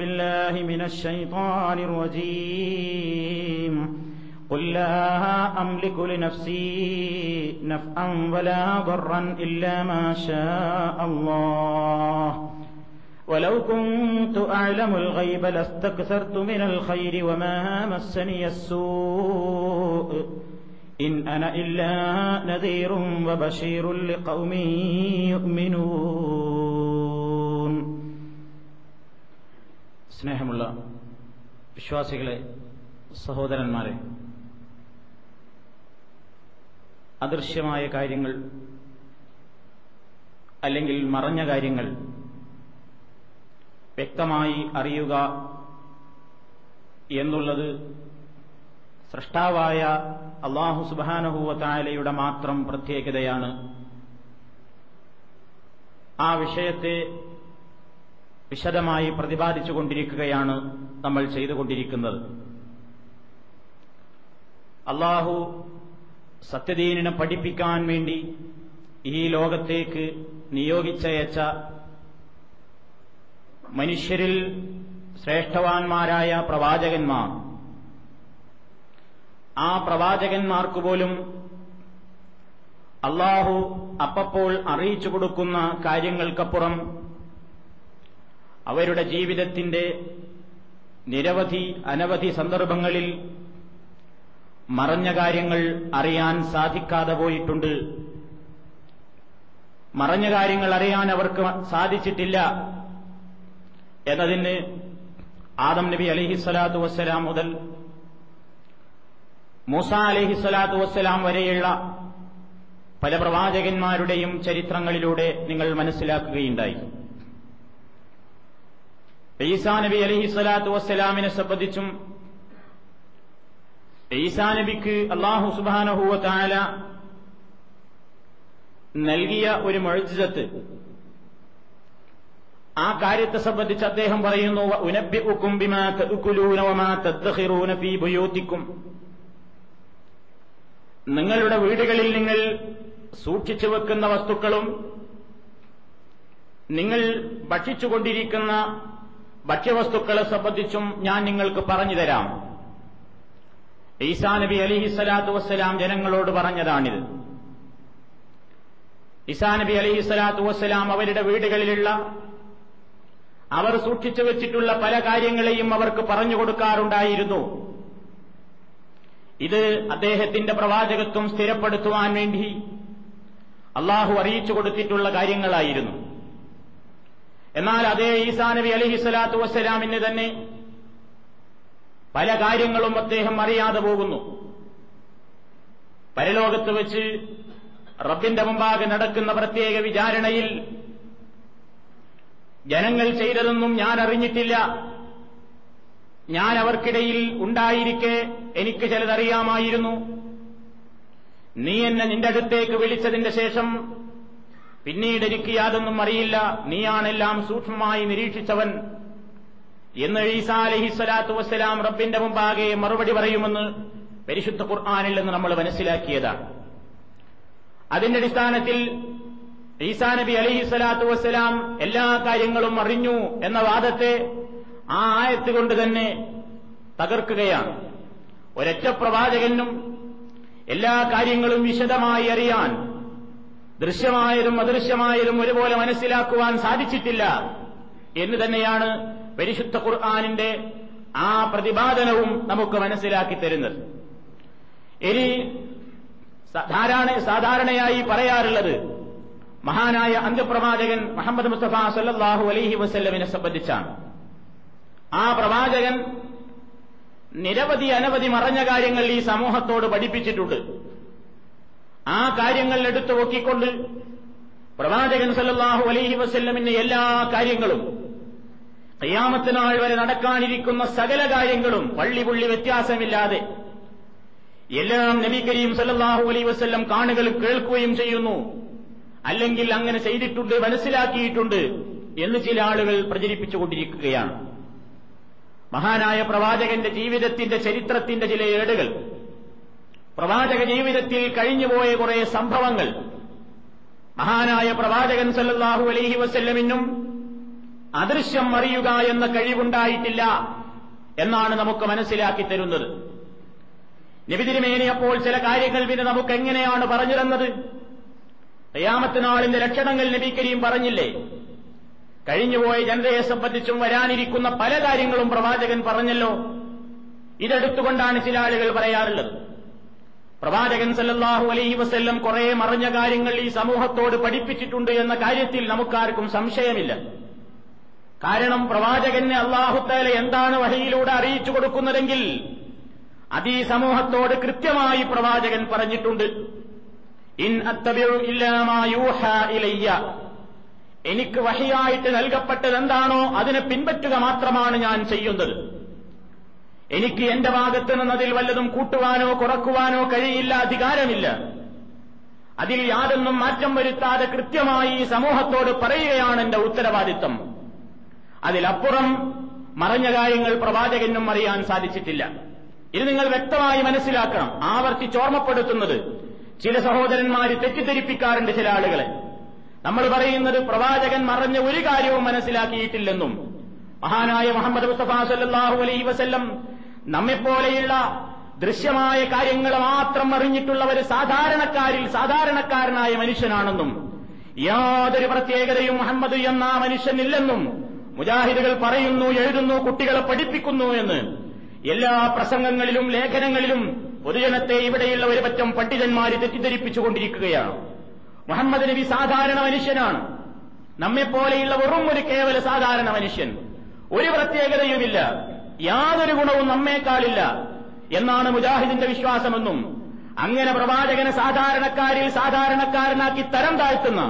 بالله من الشيطان الرجيم. قل لا أملك لنفسي نفعا ولا ضرا إلا ما شاء الله. ولو كنت أعلم الغيب لاستكثرت من الخير وما مسني السوء. إن أنا إلا نذير وبشير لقوم يؤمنون. സ്നേഹമുള്ള വിശ്വാസികളെ സഹോദരന്മാരെ അദൃശ്യമായ കാര്യങ്ങൾ അല്ലെങ്കിൽ മറഞ്ഞ കാര്യങ്ങൾ വ്യക്തമായി അറിയുക എന്നുള്ളത് സൃഷ്ടാവായ അള്ളാഹു സുബാനഹുവത്തായാലയുടെ മാത്രം പ്രത്യേകതയാണ്. ആ വിഷയത്തെ വിശദമായി പ്രതിപാദിച്ചുകൊണ്ടിരിക്കുകയാണ് നമ്മൾ ചെയ്തുകൊണ്ടിരിക്കുന്നത്. അള്ളാഹു സത്യദീനിനെ പഠിപ്പിക്കാൻ വേണ്ടി ഈ ലോകത്തേക്ക് നിയോഗിച്ചയച്ച മനുഷ്യരിൽ ശ്രേഷ്ഠവാന്മാരായ പ്രവാചകന്മാർ. ആ പ്രവാചകന്മാർക്ക് പോലും അള്ളാഹു അപ്പപ്പോൾ അറിയിച്ചു കൊടുക്കുന്ന കാര്യങ്ങൾക്കപ്പുറം അവരുടെ ജീവിതത്തിന്റെ നിരവധി അനവധി സന്ദർഭങ്ങളിൽ മറഞ്ഞ കാര്യങ്ങൾ അറിയാൻ സാധിക്കാതെ പോയിട്ടുണ്ട്. മറഞ്ഞ കാര്യങ്ങൾ അറിയാൻ അവർക്ക് സാധിച്ചിട്ടില്ല എന്നതിന് ആദം നബി അലിഹിസ്വലാത്തു വസ്സലാം മുതൽ മൂസ അലിഹിസ്വലാത്തു വസ്സലാം വരെയുള്ള പല പ്രവാചകന്മാരുടെയും ചരിത്രങ്ങളിലൂടെ നിങ്ങൾ മനസ്സിലാക്കുകയുണ്ടായി. ഈസാ നബി അലഹി സ്വലാത്തു വസ്സലാമിനെ സംബന്ധിച്ചും ഈസാ നബിക്ക് അള്ളാഹു സുബാനഹുവ താല നൽകിയ ഒരു മൊഴിജത്ത് ആ കാര്യത്തെ സംബന്ധിച്ച് അദ്ദേഹം പറയുന്നു ഉനബിക്കും ബുയൂത്തിക്കും. നിങ്ങളുടെ വീടുകളിൽ നിങ്ങൾ സൂക്ഷിച്ചു വെക്കുന്ന വസ്തുക്കളും നിങ്ങൾ ഭക്ഷിച്ചുകൊണ്ടിരിക്കുന്ന ഭക്ഷ്യവസ്തുക്കളെ സംബന്ധിച്ചും ഞാൻ നിങ്ങൾക്ക് പറഞ്ഞു തരാം. ഈസാ നബി അലിഹി സ്വലാത്തു വസ്സലാം ജനങ്ങളോട് പറഞ്ഞതാണിത്. ഈസാ നബി അലിഹി സ്വലാത്തു വസ്സലാം അവരുടെ വീടുകളിലുള്ള അവർ സൂക്ഷിച്ചു വെച്ചിട്ടുള്ള പല കാര്യങ്ങളെയും അവർക്ക് പറഞ്ഞു കൊടുക്കാറുണ്ടായിരുന്നു. ഇത് അദ്ദേഹത്തിന്റെ പ്രവാചകത്വം സ്ഥിരപ്പെടുത്തുവാൻ വേണ്ടി അള്ളാഹു അറിയിച്ചു കൊടുത്തിട്ടുള്ള കാര്യങ്ങളായിരുന്നു. എന്നാൽ അതേ ഈസാ നബി അലഹി സ്വലാത്തു വസ്സലാമിന് തന്നെ പല കാര്യങ്ങളും അദ്ദേഹം അറിയാതെ പോകുന്നു. പരലോകത്ത് വെച്ച് റബ്ബിന്റെ മുമ്പാകെ നടക്കുന്ന പ്രത്യേക വിചാരണയിൽ ജനങ്ങൾ ചെയ്തതൊന്നും ഞാൻ അറിഞ്ഞിട്ടില്ല. ഞാൻ അവർക്കിടയിൽ ഉണ്ടായിരിക്കെ എനിക്ക് ചിലതറിയാമായിരുന്നു. നീ എന്നെ നിന്റെ അടുത്തേക്ക് വിളിച്ചതിന്റെ ശേഷം പിന്നീട് എനിക്ക് യാതൊന്നും അറിയില്ല. നീയാണെല്ലാം സൂക്ഷ്മമായി നിരീക്ഷിച്ചവൻ. എന്ന് ഈസാ അലഹിസ്വലാത്തു വസ്സലാം റബ്ബിന്റെ മുമ്പാകെ മറുപടി പറയുമെന്ന് പരിശുദ്ധ ഖുർആാനിൽ നിന്ന് നമ്മൾ മനസ്സിലാക്കിയതാണ്. അതിന്റെ അടിസ്ഥാനത്തിൽ ഈസാ നബി അലഹി സ്വലാത്തു വസ്സലാം എല്ലാ കാര്യങ്ങളും അറിഞ്ഞു എന്ന വാദത്തെ ആ ആയത്ത് കൊണ്ട് തന്നെ തകർക്കുകയാണ്. ഒരൊറ്റ പ്രവാചകനും എല്ലാ കാര്യങ്ങളും വിശദമായി അറിയാൻ ദൃശ്യമായതും അദൃശ്യമായതും ഒരുപോലെ മനസ്സിലാക്കുവാൻ സാധിച്ചിട്ടില്ല. എന്ന് തന്നെയാണ് പരിശുദ്ധ ഖുർആാനിന്റെ ആ പ്രതിപാദനവും നമുക്ക് മനസ്സിലാക്കി തരുന്നത്. ഇനി സാധാരണ സാധാരണയായി പറയാറുള്ളത് മഹാനായ അന്ത്യപ്രവാചകൻ മുഹമ്മദ് മുസ്തഫ സല്ലാഹു അലൈഹി വസ്ല്ലമിനെ സംബന്ധിച്ചാണ്. ആ പ്രവാചകൻ നിരവധി അനവധി മറഞ്ഞ കാര്യങ്ങൾ ഈ സമൂഹത്തോട് പഠിപ്പിച്ചിട്ടുണ്ട്. ആ കാര്യങ്ങൾ എടുത്തു നോക്കിക്കൊണ്ട് പ്രവാചകൻ സല്ലാഹു അലൈഹി വസ്ല്ലമിന്റെ എല്ലാ കാര്യങ്ങളും കയ്യാമത്തിനാൾ വരെ നടക്കാനിരിക്കുന്ന സകല കാര്യങ്ങളും പള്ളി പുള്ളി വ്യത്യാസമില്ലാതെ എല്ലാം നബി കരീം സല്ലാഹു അലൈ വസ്ല്ലം കാണുകയും കേൾക്കുകയും ചെയ്യുന്നു. അല്ലെങ്കിൽ അങ്ങനെ ചെയ്തിട്ടുണ്ട് മനസ്സിലാക്കിയിട്ടുണ്ട് എന്ന് ചില ആളുകൾ പ്രചരിപ്പിച്ചുകൊണ്ടിരിക്കുകയാണ് മഹാനായ പ്രവാചകന്റെ ജീവിതത്തിന്റെ ചരിത്രത്തിന്റെ ചില ഏടുകൾ പ്രവാചക ജീവിതത്തിൽ കഴിഞ്ഞുപോയ കുറെ സംഭവങ്ങൾ. മഹാനായ പ്രവാചകൻ സല്ലാഹു അലൈഹി വസ്ല്ലമിനും അദൃശ്യം അറിയുക എന്ന കഴിവുണ്ടായിട്ടില്ല എന്നാണ് നമുക്ക് മനസ്സിലാക്കി തരുന്നത്. നിബിതിരുമേനി അപ്പോൾ ചില കാര്യങ്ങൾ പിന്നെ നമുക്ക് എങ്ങനെയാണ് പറഞ്ഞു തന്നത്? നാളിന്റെ ലക്ഷണങ്ങൾ നബി കരീം പറഞ്ഞില്ലേ? കഴിഞ്ഞുപോയ ജനതയെ സംബന്ധിച്ചും വരാനിരിക്കുന്ന പല കാര്യങ്ങളും പ്രവാചകൻ പറഞ്ഞല്ലോ. ഇതെടുത്തുകൊണ്ടാണ് ചില ആളുകൾ പറയാറുള്ളത്. പ്രവാചകൻ സല്ലല്ലാഹു അലൈഹി വസ്ല്ലം കുറെ മറിഞ്ഞ കാര്യങ്ങൾ ഈ സമൂഹത്തോട് പഠിപ്പിച്ചിട്ടുണ്ട് എന്ന കാര്യത്തിൽ നമുക്കാർക്കും സംശയമില്ല. കാരണം പ്രവാചകന് അള്ളാഹുത്താല എന്താണ് വഹയിലൂടെ അറിയിച്ചു കൊടുക്കുന്നതെങ്കിൽ അത് ഈ സമൂഹത്തോട് കൃത്യമായി പ്രവാചകൻ പറഞ്ഞിട്ടുണ്ട്. ഇൻ ഇലയ്യ. എനിക്ക് വഹിയായിട്ട് നൽകപ്പെട്ടത് എന്താണോ അതിനെ പിൻപറ്റുക മാത്രമാണ് ഞാൻ ചെയ്യുന്നത്. എനിക്ക് എന്റെ ഭാഗത്ത് നിന്നതിൽ വല്ലതും കൂട്ടുവാനോ കുറക്കുവാനോ കഴിയില്ല അധികാരമില്ല. അതിൽ യാതൊന്നും മാറ്റം വരുത്താതെ കൃത്യമായി സമൂഹത്തോട് പറയുകയാണ് എന്റെ ഉത്തരവാദിത്തം അതിലപ്പുറം മറഞ്ഞ കാര്യങ്ങൾ പ്രവാചകനും അറിയാൻ സാധിച്ചിട്ടില്ല. ഇത് നിങ്ങൾ വ്യക്തമായി മനസ്സിലാക്കണം. ആവർത്തിച്ചോർമ്മപ്പെടുത്തുന്നത് ചില സഹോദരന്മാര് തെറ്റിദ്ധരിപ്പിക്കാറുണ്ട് ചില ആളുകളെ. നമ്മൾ പറയുന്നത് പ്രവാചകൻ മറഞ്ഞ ഒരു കാര്യവും മനസ്സിലാക്കിയിട്ടില്ലെന്നും മഹാനായ മുഹമ്മദ് മുസ്തഫ സല്ലാഹു അലൈ വസല്ലം നമ്മെപ്പോലെയുള്ള ദൃശ്യമായ കാര്യങ്ങൾ മാത്രം അറിഞ്ഞിട്ടുള്ള ഒരു സാധാരണക്കാരിൽ സാധാരണക്കാരനായ മനുഷ്യനാണെന്നും യാതൊരു പ്രത്യേകതയും മുഹമ്മദ് എന്ന മനുഷ്യനില്ലെന്നും മുജാഹിദുകൾ പറയുന്നു എഴുതുന്നു കുട്ടികളെ പഠിപ്പിക്കുന്നു എന്ന്. എല്ലാ പ്രസംഗങ്ങളിലും ലേഖനങ്ങളിലും പൊതുജനത്തെ ഇവിടെയുള്ള ഒരു പറ്റം പണ്ഡിതന്മാര് തെറ്റിദ്ധരിപ്പിച്ചുകൊണ്ടിരിക്കുകയാണ്. മുഹമ്മദ് നബി സാധാരണ മനുഷ്യനാണ്. നമ്മെപ്പോലെയുള്ള വെറും ഒരു കേവല സാധാരണ മനുഷ്യൻ. ഒരു പ്രത്യേകതയുമില്ല. യാതൊരു ഗുണവും നമ്മേക്കാളില്ല എന്നാണ് മുജാഹിദിന്റെ വിശ്വാസമെന്നും അങ്ങനെ പ്രവാചകനെ സാധാരണക്കാരിൽ സാധാരണക്കാരനാക്കി തരം താഴ്ത്തുന്ന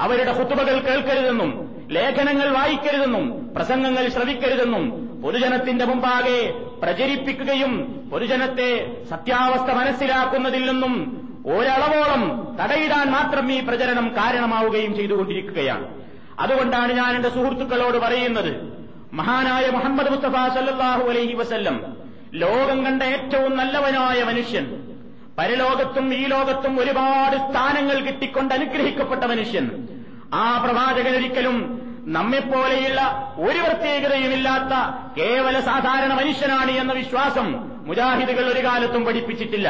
അവരുടെ ഹുത്തുബകൾ കേൾക്കരുതെന്നും ലേഖനങ്ങൾ വായിക്കരുതെന്നും പ്രസംഗങ്ങൾ ശ്രവിക്കരുതെന്നും പൊതുജനത്തിന്റെ മുമ്പാകെ പ്രചരിപ്പിക്കുകയും പൊതുജനത്തെ സത്യാവസ്ഥ മനസ്സിലാക്കുന്നതിൽ നിന്നും ഒരളവോളം തടയിടാൻ മാത്രം ഈ പ്രചരണം കാരണമാവുകയും ചെയ്തുകൊണ്ടിരിക്കുകയാണ്. അതുകൊണ്ടാണ് ഞാൻ എന്റെ സുഹൃത്തുക്കളോട് പറയുന്നത് മഹാനായ മുഹമ്മദ് മുസ്തഫ സല്ലാഹു അലൈഹി വസല്ലം ലോകം കണ്ട ഏറ്റവും നല്ലവനായ മനുഷ്യൻ പരലോകത്തും ഈ ലോകത്തും ഒരുപാട് സ്ഥാനങ്ങൾ കിട്ടിക്കൊണ്ട് അനുഗ്രഹിക്കപ്പെട്ട മനുഷ്യൻ. ആ പ്രവാചകൻ ഒരിക്കലും നമ്മെപ്പോലെയുള്ള ഒരു പ്രത്യേകതയുമില്ലാത്ത കേവല സാധാരണ മനുഷ്യനാണ് എന്ന വിശ്വാസം മുജാഹിദുകൾ ഒരു കാലത്തും പഠിപ്പിച്ചിട്ടില്ല.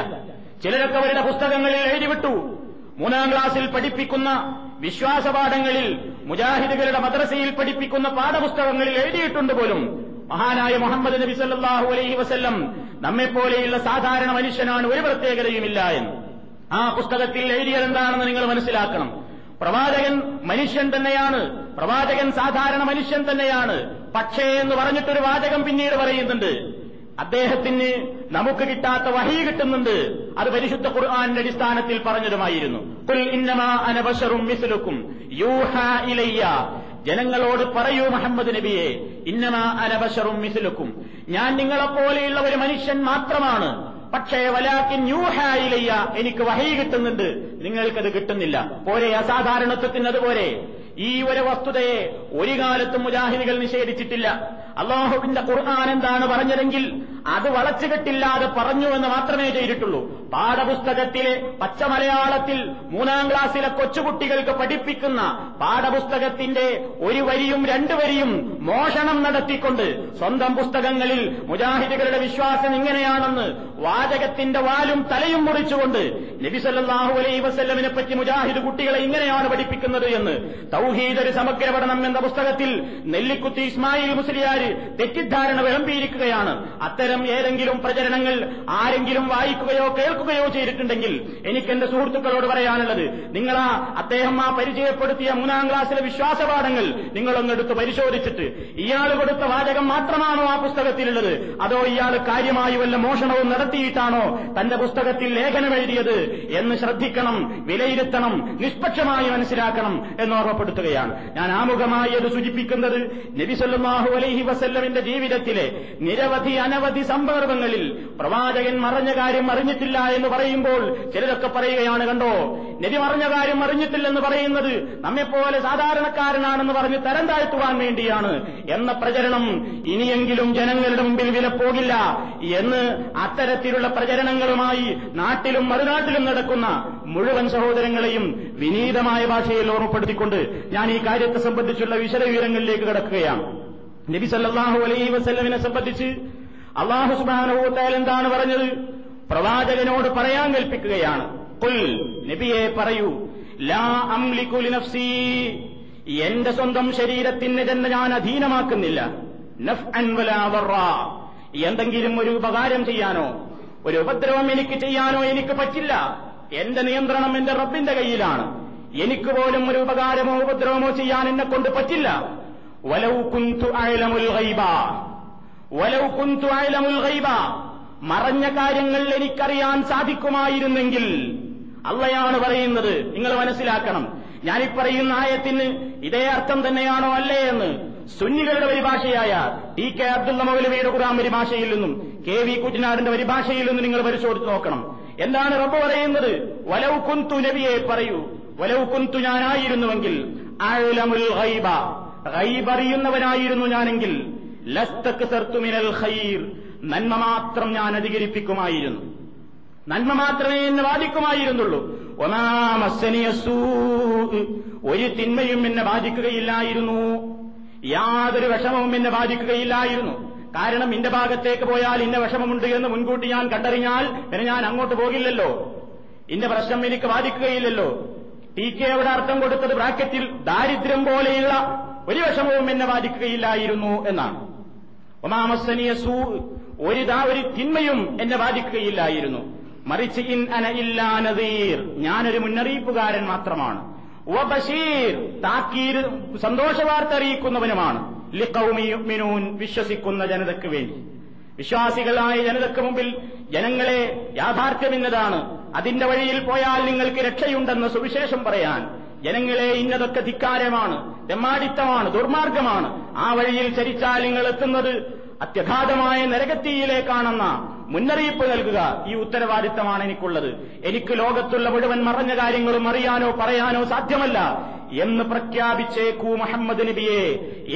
ചിലരൊക്കെ അവരുടെ പുസ്തകങ്ങളിൽ എഴുതിവിട്ടു. മൂന്നാം ക്ലാസ്സിൽ പഠിപ്പിക്കുന്ന വിശ്വാസപാഠങ്ങളിൽ മുജാഹിദുകളുടെ മദ്രസയിൽ പഠിപ്പിക്കുന്ന പാഠപുസ്തകങ്ങളിൽ എഴുതിയിട്ടുണ്ട് പോലും. മഹാനായ മുഹമ്മദ് നബി സല്ലാഹു അലൈഹി വസ്ല്ലം നമ്മെപ്പോലെയുള്ള സാധാരണ മനുഷ്യനാണ് ഒരു പ്രത്യേകതയുമില്ല എന്ന്. ആ പുസ്തകത്തിൽ എഴുതിയതെന്താണെന്ന് നിങ്ങൾ മനസ്സിലാക്കണം. പ്രവാചകൻ മനുഷ്യൻ തന്നെയാണ്. പ്രവാചകൻ സാധാരണ മനുഷ്യൻ തന്നെയാണ്. പക്ഷേ എന്ന് പറഞ്ഞിട്ടൊരു വാചകം പിന്നീട് പറയുന്നുണ്ട്. അദ്ദേഹത്തിന് നമുക്ക് കിട്ടാത്ത വഹി കിട്ടുന്നുണ്ട്. അത് പരിശുദ്ധ ഖുർആാനിന്റെ അടിസ്ഥാനത്തിൽ പറഞ്ഞതുമായിരുന്നു. ജനങ്ങളോട് പറയൂ മുഹമ്മദ് നബിയെ ഇന്നമാ അനബഷറും മിസ്ലുക്കും. ഞാൻ നിങ്ങളെപ്പോലെയുള്ള ഒരു മനുഷ്യൻ മാത്രമാണ്. പക്ഷേ വലാക്കിൻ യൂഹായിലയ്യ എനിക്ക് വഹി കിട്ടുന്നുണ്ട്. നിങ്ങൾക്കത് കിട്ടുന്നില്ല. പോരെ അസാധാരണത്വത്തിന് അതുപോലെ. ഈ ഒരു വസ്തുതയെ ഒരു കാലത്തും മുജാഹിദികൾ നിഷേധിച്ചിട്ടില്ല. അള്ളാഹുവിന്റെ ഖുർആൻ എന്താണ് പറഞ്ഞതെങ്കിൽ അത് വളച്ചുകെട്ടില്ലാതെ പറഞ്ഞു എന്ന് മാത്രമേ ചെയ്തിട്ടുള്ളൂ. പാഠപുസ്തകത്തിലെ പച്ചമലയാളത്തിൽ മൂന്നാം ക്ലാസ്സിലെ കൊച്ചുകുട്ടികൾക്ക് പഠിപ്പിക്കുന്ന പാഠപുസ്തകത്തിന്റെ ഒരു വരിയും രണ്ടു വരിയും മോഷണം നടത്തിക്കൊണ്ട് സ്വന്തം പുസ്തകങ്ങളിൽ മുജാഹിദുകളുടെ വിശ്വാസം ഇങ്ങനെയാണെന്ന് വാചകത്തിന്റെ വാലും തലയും മുറിച്ചുകൊണ്ട് നബിസല്ലാഹു അലൈ വസല്ലമിനെ പറ്റി മുജാഹിദ് കുട്ടികളെ ഇങ്ങനെയാണ് പഠിപ്പിക്കുന്നത് എന്ന് തൗഹീദ് ഒരു സമഗ്ര പഠനം എന്ന പുസ്തകത്തിൽ നെല്ലിക്കുത്തി ഇസ്മായിൽ മുസ്ലിയാര് തെറ്റിദ്ധാരണ വിളമ്പിയിരിക്കുകയാണ്. അത്തരം ഏതെങ്കിലും പ്രചരണങ്ങൾ ആരെങ്കിലും വായിക്കുകയോ കേൾക്കുകയോ ചെയ്തിട്ടുണ്ടെങ്കിൽ എനിക്ക് എന്റെ സുഹൃത്തുക്കളോട് പറയാനുള്ളത് നിങ്ങൾ അദ്ദേഹം ആ പരിചയപ്പെടുത്തിയ മൂന്നാം ക്ലാസ്സിലെ വിശ്വാസപാഠങ്ങൾ നിങ്ങളൊന്നെടുത്ത് പരിശോധിച്ചിട്ട് ഇയാൾ കൊടുത്ത വാചകം മാത്രമാണോ ആ പുസ്തകത്തിലുള്ളത്? അതോ ഇയാൾ കാര്യമായി വല്ല മോഷണവും നടത്തിയിട്ടാണോ തന്റെ പുസ്തകത്തിൽ ലേഖനം എഴുതിയത് എന്ന് ശ്രദ്ധിക്കണം വിലയിരുത്തണം നിഷ്പക്ഷമായി മനസ്സിലാക്കണം എന്ന് ഓർമ്മപ്പെടുത്തുകയാണ് ഞാൻ ആമുഖമായി അത് സൂചിപ്പിക്കുന്നത് നബിസല്ലാഹു അലൈഹി വസല്ലമിന്റെ ജീവിതത്തിലെ നിരവധി അനവധി സന്ദർഭങ്ങളിൽ പ്രവാചകൻ മറഞ്ഞ കാര്യം അറിഞ്ഞിട്ടില്ല എന്ന് പറയുമ്പോൾ ചിലരൊക്കെ പറയുകയാണ് കണ്ടോ? നബി മറഞ്ഞ കാര്യം അറിഞ്ഞിട്ടില്ലെന്ന് പറയുന്നത് നമ്മെപ്പോലെ സാധാരണക്കാരനാണെന്ന് പറഞ്ഞ് തരം താഴ്ത്തുവാൻ വേണ്ടിയാണ് എന്ന പ്രചരണം ഇനിയെങ്കിലും ജനങ്ങളുടെ മുമ്പിൽ വില പോകില്ല എന്ന് അത്തരത്തിലുള്ള പ്രചരണങ്ങളുമായി നാട്ടിലും മറുനാട്ടിലും നടക്കുന്ന മുഴുവൻ സഹോദരങ്ങളെയും വിനീതമായ ഭാഷയിൽ ഓർമ്മപ്പെടുത്തിക്കൊണ്ട് ഞാൻ ഈ കാര്യത്തെ സംബന്ധിച്ചുള്ള വിശദവിവരങ്ങളിലേക്ക് കടക്കുകയാണ്. നബി സല്ലാഹു അലൈഹി വസല്ലമിനെ സംബന്ധിച്ച് അള്ളാഹു സുബാനുഭൂത്താൽ എന്താണ് പറഞ്ഞത്? പ്രവാചകനോട് പറയാൻ കൽപ്പിക്കുകയാണ്. കുൽ നബിയെ പറയൂ ലാ അംലിക്കുലി നഫ്സി എന്റെ സ്വന്തം ശരീരത്തിന് തന്നെ ഞാൻ അധീനമാക്കുന്നില്ല. നഫ് അൻവലാവറ എന്തെങ്കിലും ഒരു ഉപകാരം ചെയ്യാനോ ഒരു ഉപദ്രവം എനിക്ക് ചെയ്യാനോ എനിക്ക് പറ്റില്ല. എന്റെ നിയന്ത്രണം എന്റെ റബ്ബിന്റെ കയ്യിലാണ്. എനിക്ക് പോലും ഒരു ഉപകാരമോ ഉപദ്രവമോ ചെയ്യാൻ എന്നെ കൊണ്ട് പറ്റില്ല. വലൗ കുന്തു അയലമുൽ ഗൈബ. മറഞ്ഞ കാര്യങ്ങൾ എനിക്കറിയാൻ സാധിക്കുമായിരുന്നെങ്കിൽ അള്ളയാണ് പറയുന്നത്. നിങ്ങൾ മനസ്സിലാക്കണം. ഞാനീ പറയുന്ന ആയത്തിന് ഇതേ അർത്ഥം തന്നെയാണോ അല്ലേ എന്ന്. സുന്നികളുടെ പരിഭാഷയായ ടി കെ അബ്ദുള്ള മൗലവിയുടെ ഖുറാൻ പരിഭാഷയിൽ നിന്നും കെ വി കുറ്റിനാടിന്റെ പരിഭാഷയിൽ നിന്നും നിങ്ങൾ പരിശോധിച്ച് നോക്കണം. എന്താണ് റബ്ബ് പറയുന്നത്? വലൗ കുന്തു നബിയെ പറയൂ. വലൗ കുന്തു ഞാനായിരുന്നുവെങ്കിൽ അറിയുന്നവനായിരുന്നു ഞാനെങ്കിൽ ലസ്തക്ക് സർത്തുമിനൽ ഖൈർ. നന്മ മാത്രം ഞാൻ അധികരിപ്പിക്കുമായിരുന്നു. നന്മ മാത്രമേ എന്നെ ബാധിക്കുമായിരുന്നുള്ളൂ. ഒന്നാമസനിയ ഒരു തിന്മയും എന്നെ ബാധിക്കുകയില്ലായിരുന്നു. യാതൊരു വിഷമവും എന്നെ ബാധിക്കുകയില്ലായിരുന്നു. കാരണം ഇന്റെ ഭാഗത്തേക്ക് പോയാൽ ഇന്ന വിഷമമുണ്ട് എന്ന് മുൻകൂട്ടി ഞാൻ കണ്ടറിഞ്ഞാൽ പിന്നെ ഞാൻ അങ്ങോട്ട് പോകില്ലല്ലോ. ഇന്റെ പ്രശ്നം എനിക്ക് ബാധിക്കുകയില്ലല്ലോ. ടി കെ അവിടെ അർത്ഥം കൊടുത്തത് ബ്രാക്കറ്റിൽ ദാരിദ്ര്യം പോലെയുള്ള ഒരു വിഷമവും എന്നെ ബാധിക്കുകയില്ലായിരുന്നു എന്നാണ്. ഒമാമസനിയ സൂ ഒരു ദാ ഒരു തിന്മയും എന്നെ ബാധിക്കുകയില്ലായിരുന്നു. മറിച്ച് ഇൻ അന ഇല്ലാ നദീർ. ഞാനൊരു മുന്നറിയിപ്പുകാരൻ മാത്രമാണ്. ഓ ബഷീർ താക്കീർ സന്തോഷവാർത്ത അറിയിക്കുന്നവനുമാണ്. ലിഖൗമിയുമിനൂൻ വിശ്വസിക്കുന്ന ജനതയ്ക്ക് വേണ്ടി. വിശ്വാസികളായ ജനതയ്ക്ക് മുമ്പിൽ ജനങ്ങളെ യാഥാർത്ഥ്യമെന്നതാണ്. അതിന്റെ വഴിയിൽ പോയാൽ നിങ്ങൾക്ക് രക്ഷയുണ്ടെന്ന് സുവിശേഷം പറയാൻ ജനങ്ങളെ ഇന്നതൊക്കെ ധിക്കാരമാണ് തെമ്മാടിത്തമാണ് ദുർമാർഗമാണ്. ആ വഴിയിൽ ചരിച്ചാൽ നിങ്ങൾ എത്തുന്നത് അത്യഘാതമായ നരകത്തിയിലേക്കാണെന്ന മുന്നറിയിപ്പ് നൽകുക ഈ ഉത്തരവാദിത്തമാണ് എനിക്കുള്ളത്. എനിക്ക് ലോകത്തുള്ള മുഴുവൻ മറഞ്ഞ കാര്യങ്ങളും അറിയാനോ പറയാനോ സാധ്യമല്ല. എന്ന് പ്രഖ്യാപിച്ചേക്കൂ മുഹമ്മദ് നബിയെ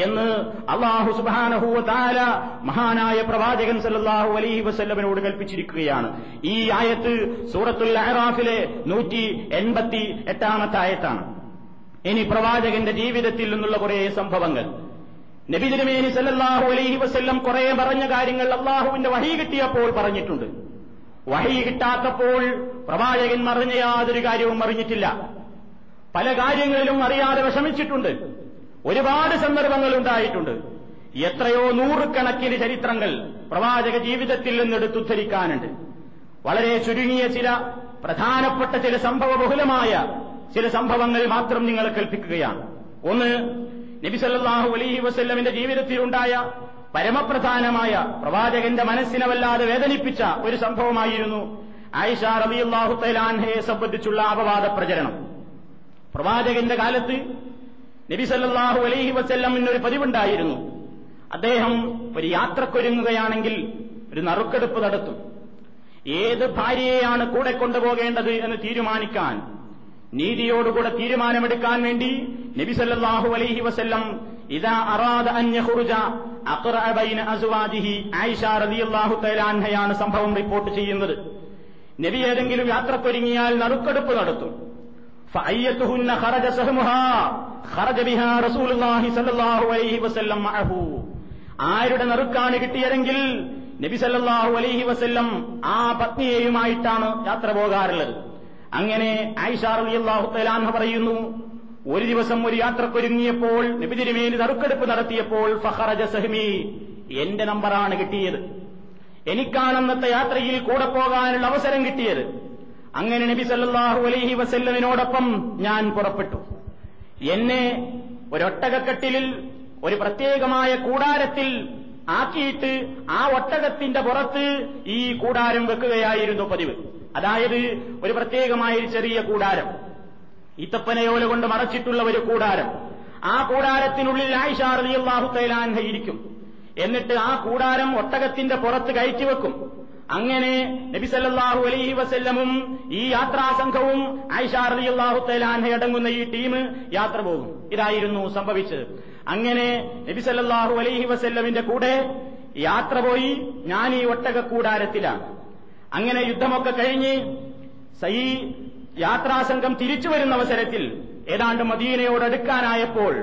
എന്ന് അള്ളാഹു സുബാനഹുവ താല മഹാനായ പ്രവാചകൻ സല്ലാഹു അലഹി വസ്ല്ലമിനോട് കൽപ്പിച്ചിരിക്കുകയാണ്. ഈ ആയത്ത് സൂറത്തുൽ അഹറാഫിലെ നൂറ്റി എൺപത്തി എട്ടാമത്തെ ആയത്താണ്. ഇനി പ്രവാചകന്റെ ജീവിതത്തിൽ നിന്നുള്ള കുറേ സംഭവങ്ങൾ. നബി തിരുമേനി സല്ലല്ലാഹു അലൈഹി വസല്ലം കുറെ പറഞ്ഞ കാര്യങ്ങൾ അള്ളാഹുവിന്റെ വഹി കിട്ടിയപ്പോൾ പറഞ്ഞിട്ടുണ്ട്. വഹി കിട്ടാത്തപ്പോൾ പ്രവാചകൻ മറിഞ്ഞ യാതൊരു കാര്യവും അറിഞ്ഞിട്ടില്ല. പല കാര്യങ്ങളിലും അറിയാതെ വിഷമിച്ചിട്ടുണ്ട്. ഒരുപാട് സന്ദർഭങ്ങൾ ഉണ്ടായിട്ടുണ്ട്. എത്രയോ നൂറുകണക്കിന് ചരിത്രങ്ങൾ പ്രവാചക ജീവിതത്തിൽ നിന്നെടുത്തുദ്ധരിക്കാനുണ്ട് വളരെ ചുരുങ്ങിയ ചില പ്രധാനപ്പെട്ട ചില സംഭവബഹുലമായ ചില സംഭവങ്ങൾ മാത്രം നിങ്ങളെ കൽപ്പിക്കുകയാണ് ഒന്ന് നബി സല്ലാഹു അലൈഹി വസ്ല്ലമിന്റെ ജീവിതത്തിലുണ്ടായ പരമപ്രധാനമായ പ്രവാചകന്റെ മനസ്സിനെ വല്ലാതെ വേദനിപ്പിച്ച ഒരു സംഭവമായിരുന്നു ആയിഷ റബിയുല്ലാഹു തലാൻഹയെ സംബന്ധിച്ചുള്ള അപവാദ പ്രചരണം. പ്രവാചകന്റെ കാലത്ത് നബി സല്ലാഹു അലൈഹി വസ്ല്ലമിനൊരു പതിവുണ്ടായിരുന്നു. അദ്ദേഹം ഒരു യാത്രക്കൊരുങ്ങുകയാണെങ്കിൽ ഒരു നറുക്കെടുപ്പ് നടത്തും. ഏത് ഭാര്യയെയാണ് കൂടെ കൊണ്ടുപോകേണ്ടത് എന്ന് തീരുമാനിക്കാൻ നീതിയോടുകൂടെ തീരുമാനമെടുക്കാൻ വേണ്ടി നബി സല്ലല്ലാഹു അലൈഹി വസല്ലം ഇതാ അറാദ അൻ യഖ്റുജ അസുവാജിഹി ആയിഷ റളിയല്ലാഹു തആല സംഭവം റിപ്പോർട്ട് ചെയ്യുന്നത്. നബി ഏതെങ്കിലും യാത്രക്കൊരുങ്ങിയാൽ നറുക്കെടുപ്പ് നടത്തും. ആരുടെ നറുക്കാണ് കിട്ടിയതെങ്കിൽ നബി സല്ലല്ലാഹു അലൈഹി വസല്ലം ആ പത്നിയെയുമായിട്ടാണ് യാത്ര പോകാറുള്ളത്. അങ്ങനെ തആല പറയുന്നു ഒരു ദിവസം ഒരു യാത്രക്കൊരുങ്ങിയപ്പോൾ നബി തിരുമേനി നറുക്കെടുപ്പ് നടത്തിയപ്പോൾ ഫഹറജ സഹ്മി എന്റെ നമ്പറാണ് കിട്ടിയത്. എനിക്കാണെന്നത്തെ യാത്രയിൽ കൂടെ പോകാനുള്ള അവസരം കിട്ടിയത്. അങ്ങനെ നബി സല്ലാഹു അലൈഹി വസല്ലമിനോടൊപ്പം ഞാൻ പുറപ്പെട്ടു. എന്നെ ഒരൊട്ടകക്കെട്ടിലിൽ ഒരു പ്രത്യേകമായ കൂടാരത്തിൽ ആക്കിയിട്ട് ആ ഒട്ടകത്തിന്റെ പുറത്ത് ഈ കൂടാരം വെക്കുകയായിരുന്നു പതിവ്. അതായത് ഒരു പ്രത്യേകമായ ഒരു ചെറിയ കൂടാരം. ഈത്തപ്പനയോല കൊണ്ട് മറച്ചിട്ടുള്ള ഒരു കൂടാരം. ആ കൂടാരത്തിനുള്ളിൽ ആയിഷ റളിയല്ലാഹു ഇരിക്കും. എന്നിട്ട് ആ കൂടാരം ഒട്ടകത്തിന്റെ പുറത്ത് കയറ്റി വെക്കും. അങ്ങനെ നബിസല്ലാഹു അലൈഹി വസല്ലമും ഈ യാത്രാ സംഘവും ആയിഷ റളിയല്ലാഹു തആല അടങ്ങുന്ന ഈ ടീം യാത്ര പോകും. ഇതായിരുന്നു സംഭവിച്ചത്. അങ്ങനെ നബിസല്ലാഹു അലൈഹി വസല്ലമിന്റെ കൂടെ യാത്ര പോയി. ഞാൻ ഈ ഒട്ടക കൂടാരത്തിലാണ്. അങ്ങനെ യുദ്ധമൊക്കെ കഴിഞ്ഞ് സൈ യാത്രാസംഘം തിരിച്ചു വരുന്ന അവസരത്തിൽ ഏതാണ്ട് മദീനയോട് അടുക്കാനായപ്പോൾ